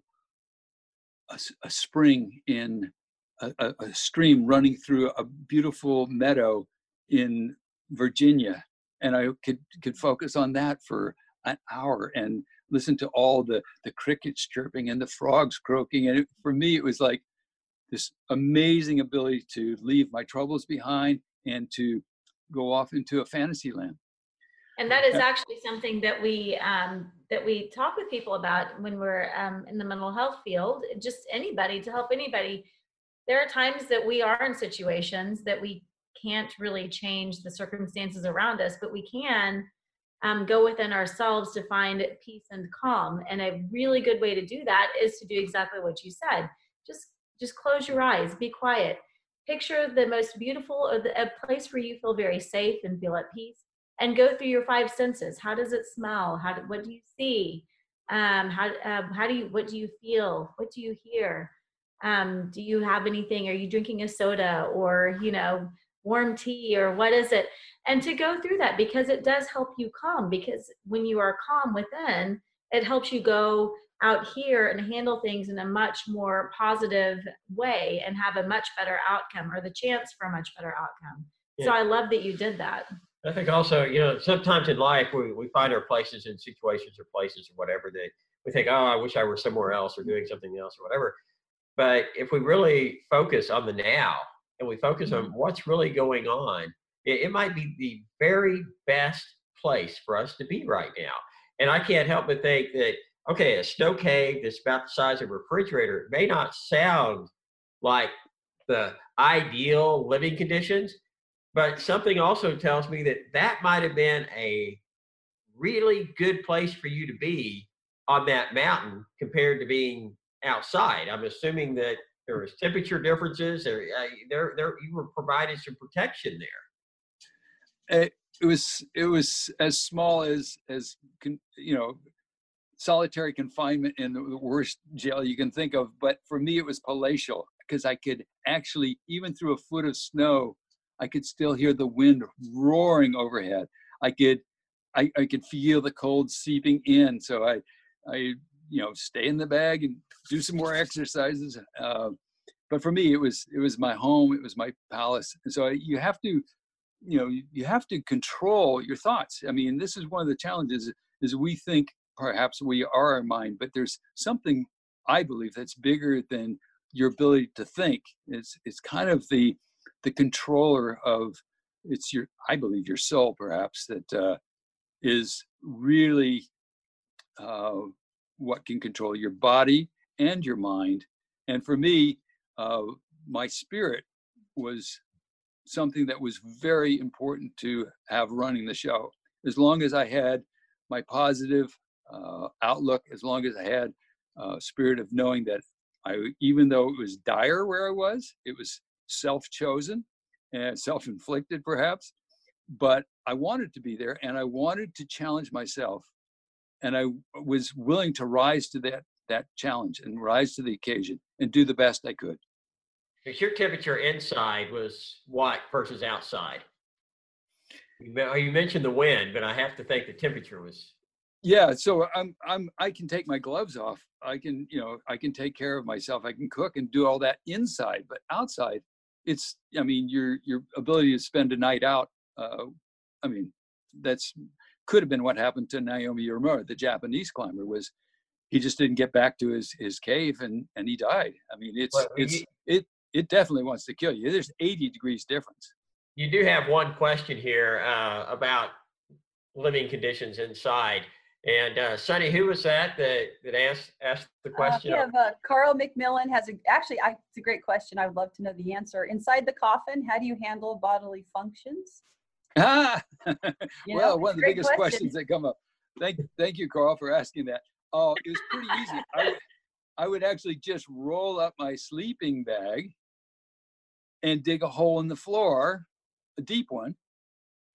a, a spring in a, a, stream running through a beautiful meadow in Virginia, and I could could focus on that for an hour and listen to all the the crickets chirping and the frogs croaking, and it, for me it was like this amazing ability to leave my troubles behind and to go off into a fantasy land. And that is actually something that we um, that we talk with people about when we're um, in the mental health field. Just anybody to help anybody. There are times that we are in situations that we can't really change the circumstances around us, but we can um, go within ourselves to find peace and calm. And a really good way to do that is to do exactly what you said. Just just close your eyes, be quiet. Picture the most beautiful, a place where you feel very safe and feel at peace and go through your five senses. How does it smell? How do, what do you see? Um, how um, how do you what do you feel? What do you hear? Um, do you have anything? Are you drinking a soda or you know warm tea or what is it? And to go through that because it does help you calm. Because when you are calm within, it helps you go out here and handle things in a much more positive way and have a much better outcome or the chance for a much better outcome. Yeah. So I love that you did that. I think also, you know, sometimes in life we, we find our places in situations or places or whatever that we think, oh, I wish I were somewhere else or doing something else or whatever. But if we really focus on the now and we focus on mm-hmm. what's really going on, it, it might be the very best place for us to be right now. And I can't help but think that okay, a snow cave that's about the size of a refrigerator may not sound like the ideal living conditions, but something also tells me that that might have been a really good place for you to be on that mountain compared to being outside. I'm assuming that there was temperature differences. There, uh, there, there, you were provided some protection there. It, it was, it was as small as, as you know, solitary confinement in the worst jail you can think of. But for me, it was palatial because I could actually, even through a foot of snow, I could still hear the wind roaring overhead. I could, I, I could feel the cold seeping in. So I, I, you know, stay in the bag and do some more exercises. Uh, but for me, it was it was my home. It was my palace. And so I, you have to, you know, you have to control your thoughts. I mean, this is one of the challenges. Is we think perhaps we are our mind, but there's something I believe that's bigger than your ability to think. It's it's kind of the the controller of it's your I believe your soul perhaps that uh, is really uh, what can control your body and your mind. And for me, uh, my spirit was something that was very important to have running the show. As long as I had my positive uh, outlook as long as I had a spirit of knowing that I, even though it was dire where I was, it was self-chosen and self-inflicted perhaps, but I wanted to be there and I wanted to challenge myself, and I was willing to rise to that that challenge and rise to the occasion and do the best I could. Because your temperature inside was what versus outside? You mentioned the wind, but I have to think the temperature was yeah so i'm i'm i can take my gloves off i can you know i can take care of myself i can cook and do all that inside but outside it's i mean your your ability to spend a night out uh i mean that's could have been what happened to naomi uemura the japanese climber was he just didn't get back to his his cave and and he died i mean it's well, it's it it definitely wants to kill you there's 80 degrees difference you do have one question here uh, about living conditions inside and uh, Sonny, who was that that, that asked asked the question? Uh, we have uh, Carl McMillan has a, actually I, it's a great question. I would love to know the answer. Inside the coffin, how do you handle bodily functions? Ah, well, know, one of the biggest question. questions that come up. Thank thank you, Carl, for asking that. Oh, it was pretty easy. I would, I would actually just roll up my sleeping bag and dig a hole in the floor, a deep one,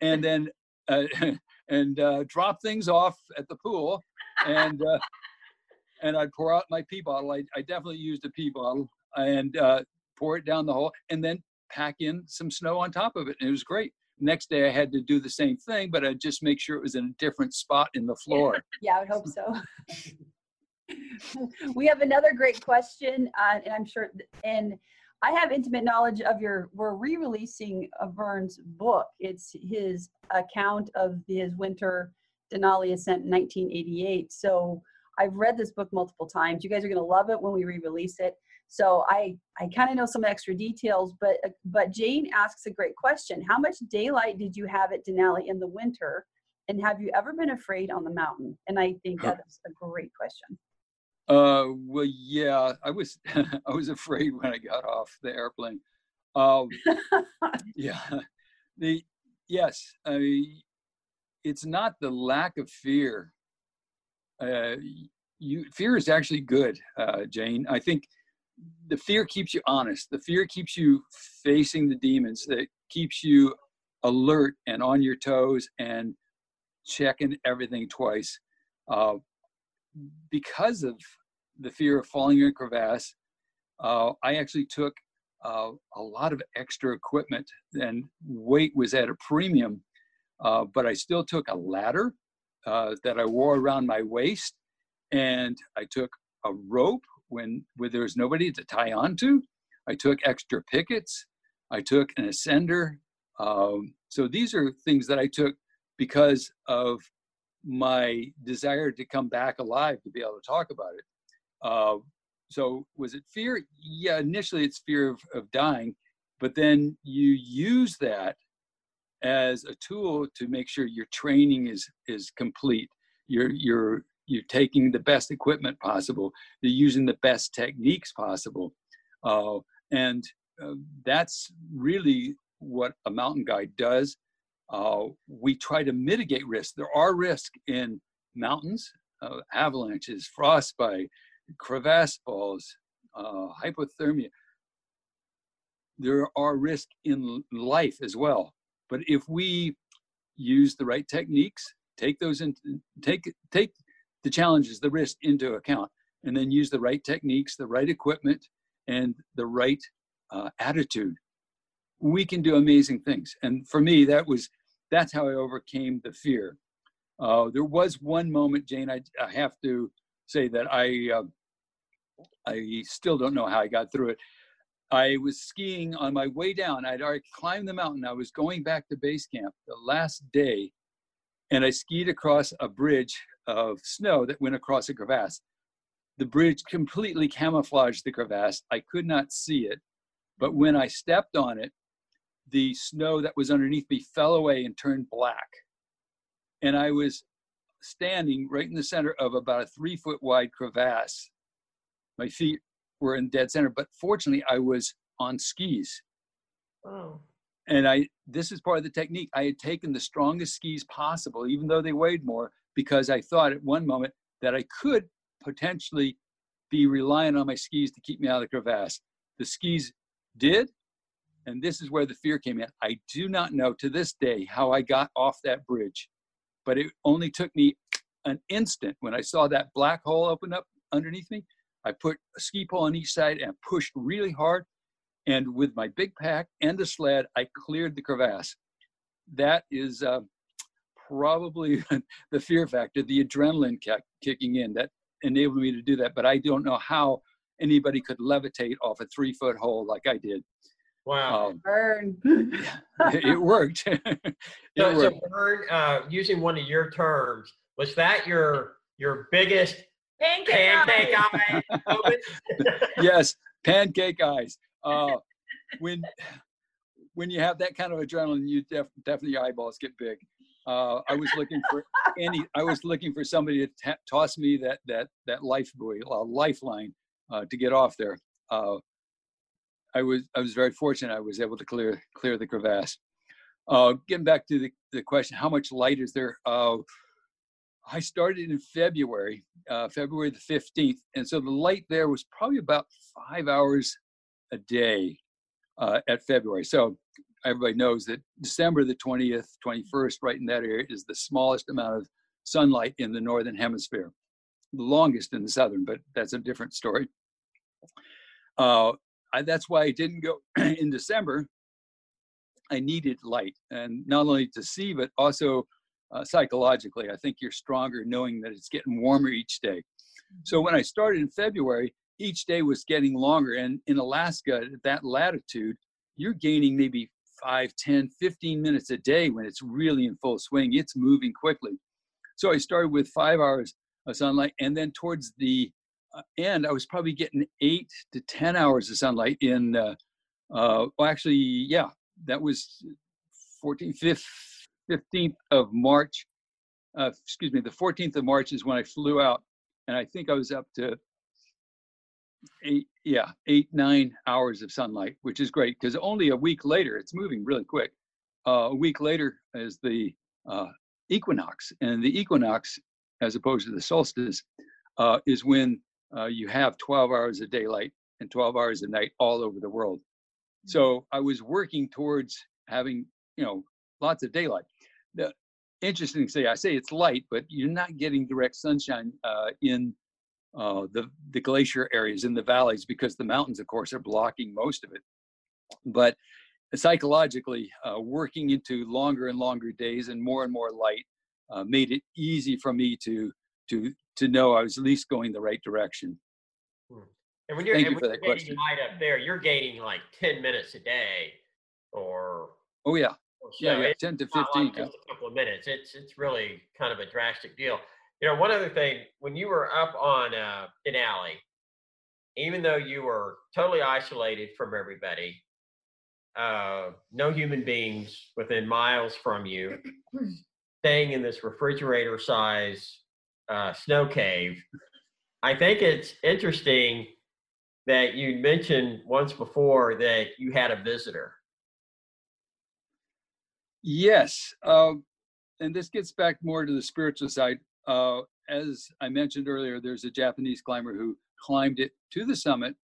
and then uh, and uh, drop things off at the pool, and uh, and I'd pour out my pee bottle. I, I definitely used a pee bottle and uh, pour it down the hole, and then pack in some snow on top of it, and it was great. Next day, I had to do the same thing, but I'd just make sure it was in a different spot in the floor. Yeah, I would hope so. we have another great question, uh, and I'm sure, and I have intimate knowledge of your. We're re-releasing a Vern's book. It's his account of his winter Denali ascent in 1988. So I've read this book multiple times. You guys are going to love it when we re-release it. So I I kind of know some extra details, but but Jane asks a great question. How much daylight did you have at Denali in the winter? And have you ever been afraid on the mountain? And I think that's a great question. Uh, well, yeah, I was I was afraid when I got off the airplane. Um, yeah, the yes, I mean, it's not the lack of fear. Uh, you fear is actually good, uh, Jane. I think the fear keeps you honest. The fear keeps you facing the demons. That keeps you alert and on your toes and checking everything twice. Uh, because of the fear of falling in a crevasse, uh, I actually took uh, a lot of extra equipment and weight was at a premium, uh, but I still took a ladder uh, that I wore around my waist and I took a rope when, when there was nobody to tie onto. I took extra pickets. I took an ascender. Um, so these are things that I took because of my desire to come back alive to be able to talk about it. Uh, so was it fear? Yeah, initially it's fear of, of dying, but then you use that as a tool to make sure your training is is complete. You're you're you're taking the best equipment possible. You're using the best techniques possible, uh, and uh, that's really what a mountain guide does. Uh, we try to mitigate risk. There are risks in mountains, uh, avalanches, frostbite, crevasse falls, uh, hypothermia. There are risks in life as well. But if we use the right techniques, take those in, take take the challenges, the risk into account, and then use the right techniques, the right equipment, and the right uh, attitude, we can do amazing things. And for me, that was that's how I overcame the fear. Uh, there was one moment, Jane, I, I have to say that I uh, I still don't know how I got through it. I was skiing on my way down. I'd already climbed the mountain. I was going back to base camp the last day, and I skied across a bridge of snow that went across a crevasse. The bridge completely camouflaged the crevasse. I could not see it, but when I stepped on it, the snow that was underneath me fell away and turned black. And I was standing right in the center of about a three foot wide crevasse. My feet were in dead center, but fortunately, I was on skis. Oh. And I, this is part of the technique. I had taken the strongest skis possible, even though they weighed more, because I thought at one moment that I could potentially be relying on my skis to keep me out of the crevasse. The skis did, and this is where the fear came in. I do not know to this day how I got off that bridge, but it only took me an instant when I saw that black hole open up underneath me. I put a ski pole on each side and pushed really hard. And with my big pack and the sled, I cleared the crevasse. That is uh, probably the fear factor, the adrenaline kick, kicking in that enabled me to do that. But I don't know how anybody could levitate off a three foot hole like I did. Wow. Um, Vern. it worked. it So, so worked. Vern, uh, using one of your terms, was that your your biggest Pancake, pancake eye. eye yes, pancake eyes. Uh, when when you have that kind of adrenaline, you def- definitely your eyeballs get big. Uh, I was looking for any. I was looking for somebody to ta toss me that that that life buoy, uh, lifeline, uh, to get off there. Uh, I was I was very fortunate. I was able to clear clear the crevasse. Uh, getting back to the, the question, how much light is there? Uh, I started in February, February the 15th. And so the light there was probably about five hours a day at February. So everybody knows that December the 20th, 21st, right in that area, is the smallest amount of sunlight in the northern hemisphere. The longest in the southern, but that's a different story. Uh, I, that's why I didn't go in December. I needed light, and not only to see, but also uh, psychologically. I think you're stronger knowing that it's getting warmer each day. So when I started in February, each day was getting longer. And in Alaska, at that latitude, you're gaining maybe 5, 10, 15 minutes a day when it's really in full swing. It's moving quickly. So I started with five hours of sunlight. And then towards the uh, end, I was probably getting eight to 10 hours of sunlight in, uh, uh, well, actually, yeah, that was 14th, 15th of March. Uh, excuse me, the 14th of March is when I flew out, and I think I was up to eight, yeah, eight, nine hours of sunlight, which is great because only a week later, it's moving really quick. Uh, a week later is the uh, equinox, and the equinox, as opposed to the solstice, uh, is when uh, you have 12 hours of daylight and 12 hours of night all over the world. So I was working towards having, you know, lots of daylight. The interesting thing, I say it's light, but you're not getting direct sunshine uh, in uh, the the glacier areas in the valleys because the mountains, of course, are blocking most of it. But psychologically, uh, working into longer and longer days and more and more light uh, made it easy for me to to to know I was at least going the right direction. Hmm. And when you're, Thank you for when that you're gaining question. light up there, you're gaining like 10 minutes a day or, Oh yeah, or so. yeah, yeah, ten to fifteen. like just a couple of minutes. It's it's really kind of a drastic deal. You know, one other thing, when you were up on uh, Denali, even though you were totally isolated from everybody, uh, no human beings within miles from you, staying in this refrigerator size uh, snow cave. I think it's interesting that you mentioned once before that you had a visitor. Yes, um, and this gets back more to the spiritual side. Uh, as I mentioned earlier, there's a Japanese climber who climbed it to the summit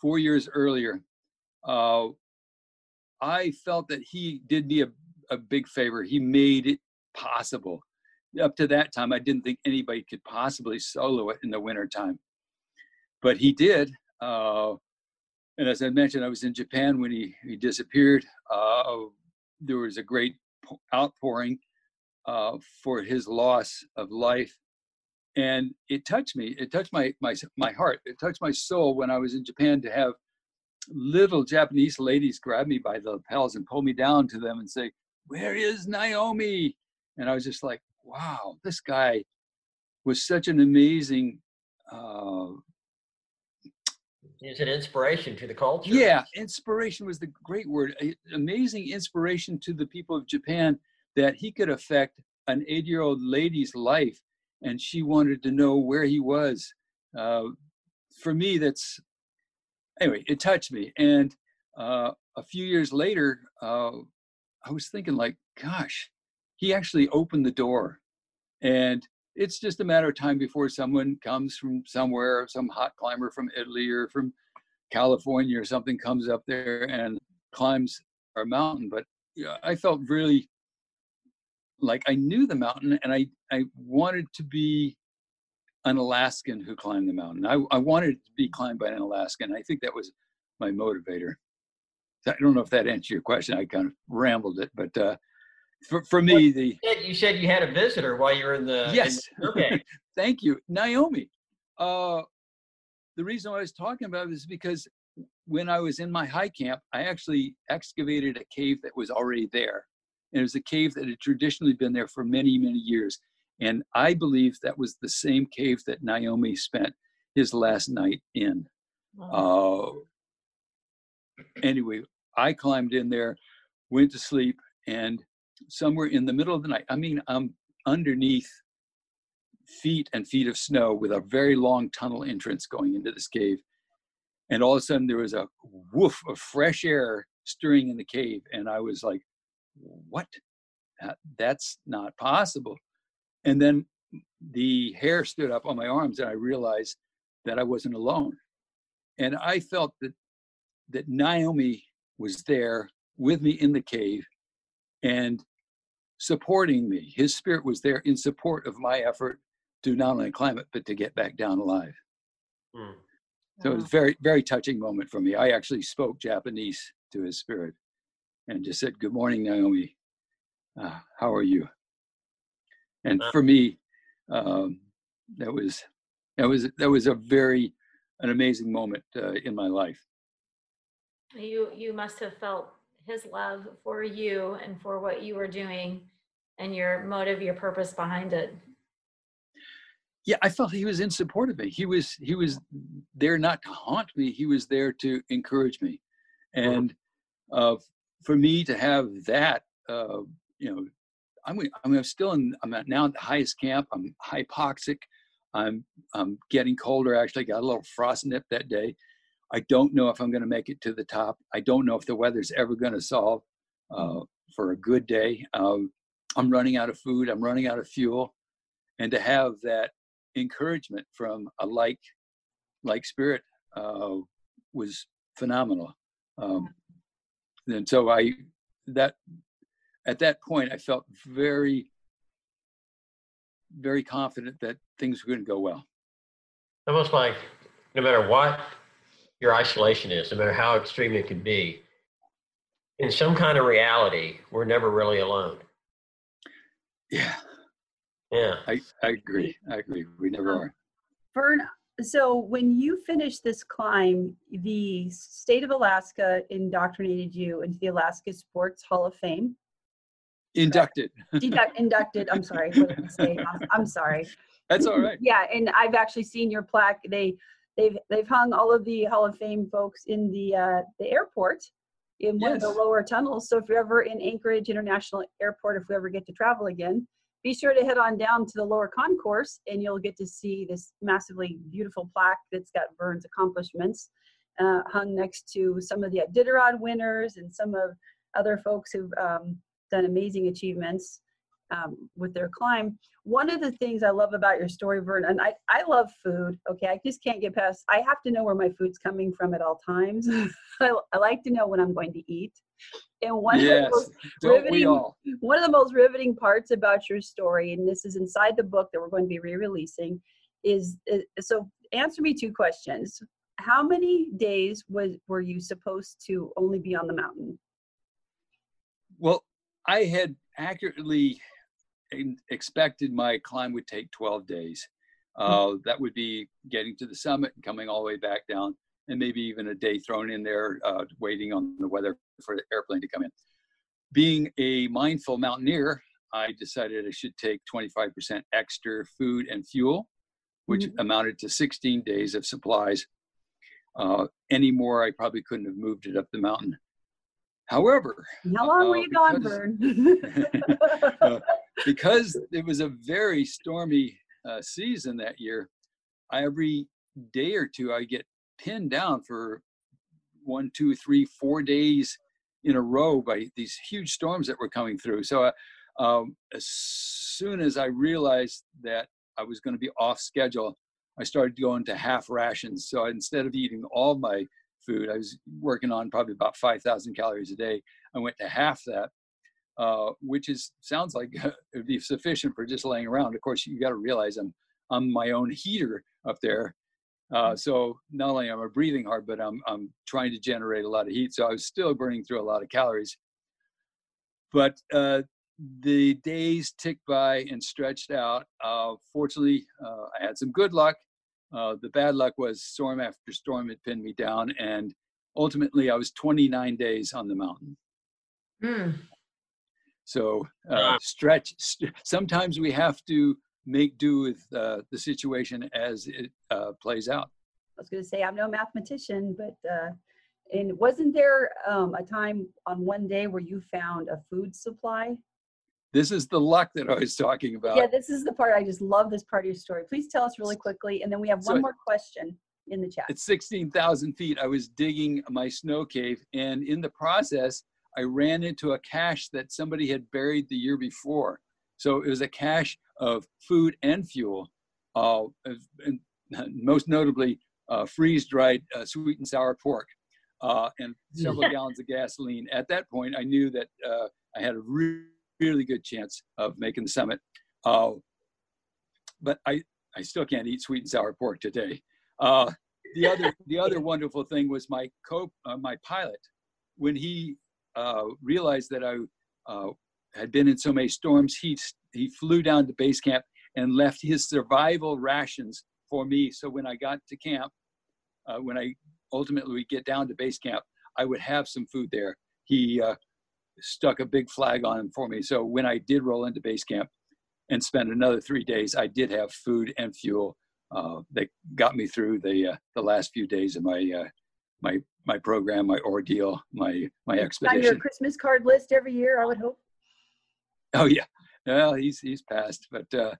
four years earlier. Uh, I felt that he did me a, a big favor. He made it possible. Up to that time, I didn't think anybody could possibly solo it in the wintertime. But he did. Uh, and as I mentioned, I was in Japan when he, he disappeared. Uh, there was a great outpouring uh, for his loss of life. And it touched me. It touched my, my, my heart. It touched my soul when I was in Japan to have little Japanese ladies grab me by the lapels and pull me down to them and say, Where is Naomi? And I was just like, Wow, this guy was such an amazing uh, It's an inspiration to the culture. yeah, inspiration was the great word. Amazing inspiration to the people of Japan that he could affect an eight-year-old lady's life, and she wanted to know where he was. Uh, for me, that's anyway. It touched me, and uh, a few years later, uh, I was thinking, like, gosh, he actually opened the door, and it's just a matter of time before someone comes from somewhere, some hot climber from Italy or from California or something comes up there and climbs our mountain. But yeah, I felt really like I knew the mountain and I, I wanted to be an Alaskan who climbed the mountain. I, I wanted it to be climbed by an Alaskan. I think that was my motivator. I don't know if that answered your question. I kind of rambled it, but uh, for, for me, the You said- You had a visitor while you were in the. in Yes. the- okay. Thank you, Naomi. Uh, the reason I was talking about is because when I was in my high camp, I actually excavated a cave that was already there. And it was a cave that had traditionally been there for many, many years. And I believe that was the same cave that Naomi spent his last night in. Uh, anyway, I climbed in there, went to sleep, and somewhere in the middle of the night, I mean, I'm underneath feet and feet of snow with a very long tunnel entrance going into this cave. And all of a sudden, there was a woof of fresh air stirring in the cave. And I was like, what? That's not possible. And then the hair stood up on my arms, and I realized that I wasn't alone. And I felt that that Naomi was there with me in the cave and supporting me. His spirit was there in support of my effort to not only climb it, but to get back down alive. Hmm. So it was a very, very touching moment for me. I actually spoke Japanese to his spirit and just said, Good morning, Naomi. Uh, how are you? And for me, um, that was that was that was a very an amazing moment uh, in my life. You you must have felt his love for you and for what you were doing and your motive, your purpose behind it. yeah i felt he was in support of me he was he was there not to haunt me he was there to encourage me and uh, for me to have that uh, you know i'm i'm still in i'm at now at the highest camp i'm hypoxic i'm i'm getting colder actually got a little frost nip that day. I don't know if i'm going to make it to the top i don't know if the weather's ever going to solve uh, for a good day. Um, i'm running out of food i'm running out of fuel and to have that encouragement from a like like spirit uh, was phenomenal. Um, and so i that at that point, I felt very, very confident that things were going to go well. Almost like no matter what your isolation is, no matter how extreme it can be, in some kind of reality, we're never really alone. Yeah. Yeah. I, I agree. I agree. We never Um, are. Vern, so when you finished this climb, the state of Alaska indoctrinated you into the Alaska Sports Hall of Fame. Inducted. Deduct, inducted, I'm sorry. I'm, I'm sorry. That's all right. Yeah, and I've actually seen your plaque. They they've they've hung all of the Hall of Fame folks in the uh, the airport in one of the lower tunnels. So if you're ever in Anchorage International Airport, if we ever get to travel again, be sure to head on down to the lower concourse, and you'll get to see this massively beautiful plaque that's got Vern's accomplishments uh, hung next to some of the Iditarod winners and some of other folks who've um, done amazing achievements um, with their climb. One of the things I love about your story, Vern, and I, I love food. Okay, I just can't get past. I have to know where my food's coming from at all times. I, I like to know when I'm going to eat. And one of the most riveting- one of the most riveting parts about your story, and this is inside the book that we're going to be re-releasing, is, is so answer me two questions. How many days was were you supposed to only be on the mountain? Well, I had accurately expected my climb would take 12 days. Uh, that would be getting to the summit and coming all the way back down, and maybe even a day thrown in there, uh, waiting on the weather for the airplane to come in. Being a mindful mountaineer, I decided I should take 25% extra food and fuel, which Mhm. amounted to 16 days of supplies. Uh, any more, I probably couldn't have moved it up the mountain. However, How long were Uh, you gone, because- Vern? Uh, because it was a very stormy uh, season that year, every day or two I get pinned down for one, two, three, four days in a row by these huge storms that were coming through. So uh, um, as soon as I realized that I was going to be off schedule, I started going to half rations. So instead of eating all my food, I was working on probably about 5,000 calories a day. I went to half that uh, which is sounds like it would be sufficient for just laying around. Of course, you got to realize I'm I'm my own heater up there, uh, so not only am I breathing hard, but I'm I'm trying to generate a lot of heat. So I was still burning through a lot of calories. But uh, the days ticked by and stretched out. Uh, fortunately, uh, I had some good luck. Uh, the bad luck was storm after storm had pinned me down, and ultimately I was 29 days on the mountain. Hmm. So uh, Wow. stretch. St- sometimes we have to make do with uh, the situation as it uh, plays out. I was going to say I'm no mathematician, but uh, and wasn't there um, a time on one day where you found a food supply? This is the luck that I was talking about. Yeah, this is the part I just love. This part of your story. Please tell us really quickly, and then we have one it- more question in the chat. At 16,000 feet, I was digging my snow cave, and in the process, I ran into a cache that somebody had buried the year before. So it was a cache of food and fuel, uh, and most notably, uh, freeze-dried uh, sweet and sour pork, uh, and several gallons of gasoline. At that point, I knew that uh, I had a re- really good chance of making the summit. Uh, but I, I still can't eat sweet and sour pork today. Uh, the other the other wonderful thing was my co uh, my pilot when he uh, realized that I uh, had been in so many storms he he flew down to base camp and left his survival rations for me so when I got to camp uh, when I ultimately would get down to base camp I would have some food there he uh, stuck a big flag on him for me so when I did roll into base camp and spend another three days I did have food and fuel uh, that got me through the uh, the last few days of my uh, my my program, my ordeal, my my expedition. on your. Christmas card list every year, I would hope. Oh yeah, well he's he's passed, but uh,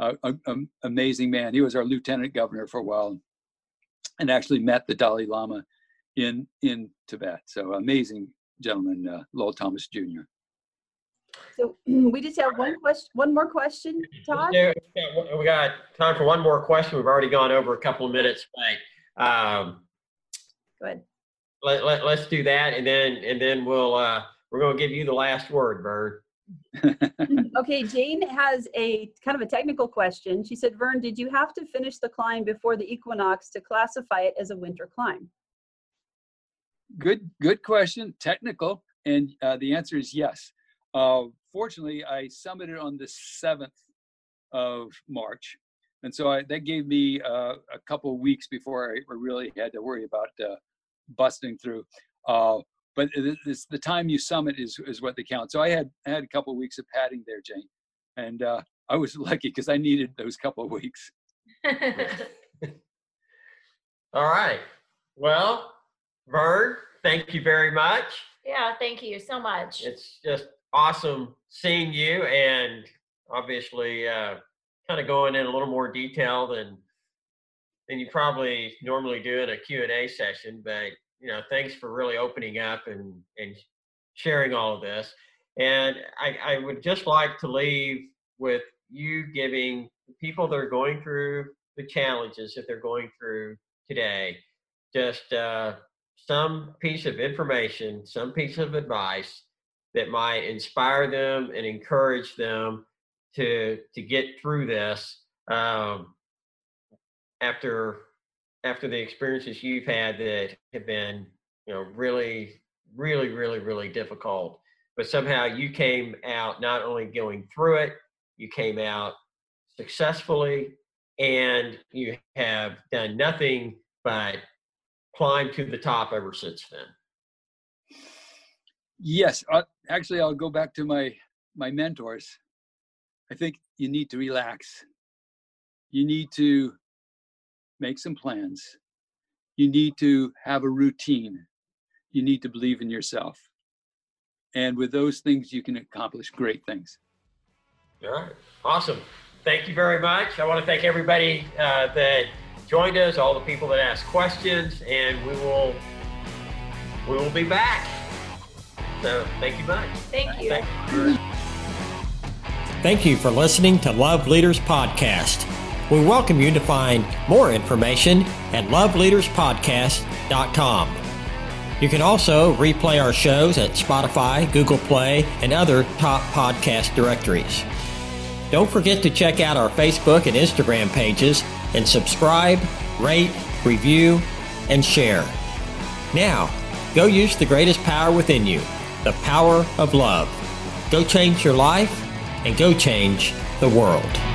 uh, um, amazing man. He was our lieutenant governor for a while, and actually met the Dalai Lama in in Tibet. So amazing gentleman, uh, Lowell Thomas Jr. So we just have one question, one more question, Todd. Yeah, we got time for one more question. We've already gone over a couple of minutes, but um, Good. let, let, let's do that, and then and then we'll uh, we're going to give you the last word, Vern. okay, Jane has a kind of a technical question. She said, Vern, did you have to finish the climb before the equinox to classify it as a winter climb? Good, good question. Technical, and uh, the answer is yes. Uh, fortunately, I summited on the seventh of March, and so I, that gave me uh, a couple of weeks before I really had to worry about uh, busting through. Uh, but it's the time you summit is is what they count. So I had I had a couple of weeks of padding there, Jane, and uh, I was lucky because I needed those couple of weeks. All right. Well, Vern, thank you very much. Yeah, thank you so much. It's just awesome seeing you, and obviously, uh, kind of going in a little more detail than than you probably normally do in a Q and A session, but you know, thanks for really opening up and, and sharing all of this. And I, I would just like to leave with you giving people that are going through the challenges that they're going through today, just uh, some piece of information, some piece of advice that might inspire them and encourage them to to get through this um, after after the experiences you've had that have been, you know, really, really, really, really difficult, but somehow you came out not only going through it, you came out successfully, and you have done nothing but climb to the top ever since then. Yes, uh, actually, I'll go back to my my mentors. I think you need to relax. You need to make some plans. You need to have a routine. You need to believe in yourself. And with those things, you can accomplish great things. All right. Awesome. Thank you very much. I want to thank everybody uh, that joined us, all the people that asked questions, and we will we will be back. So thank you much. Thank you. Thank you. Thank you for listening to Love Leaders Podcast. We welcome you to find more information at loveleaderspodcast.com. You can also replay our shows at Spotify, Google Play, and other top podcast directories. Don't forget to check out our Facebook and Instagram pages and subscribe, rate, review, and share. Now, go use the greatest power within you the power of love. Go change your life and go change the world.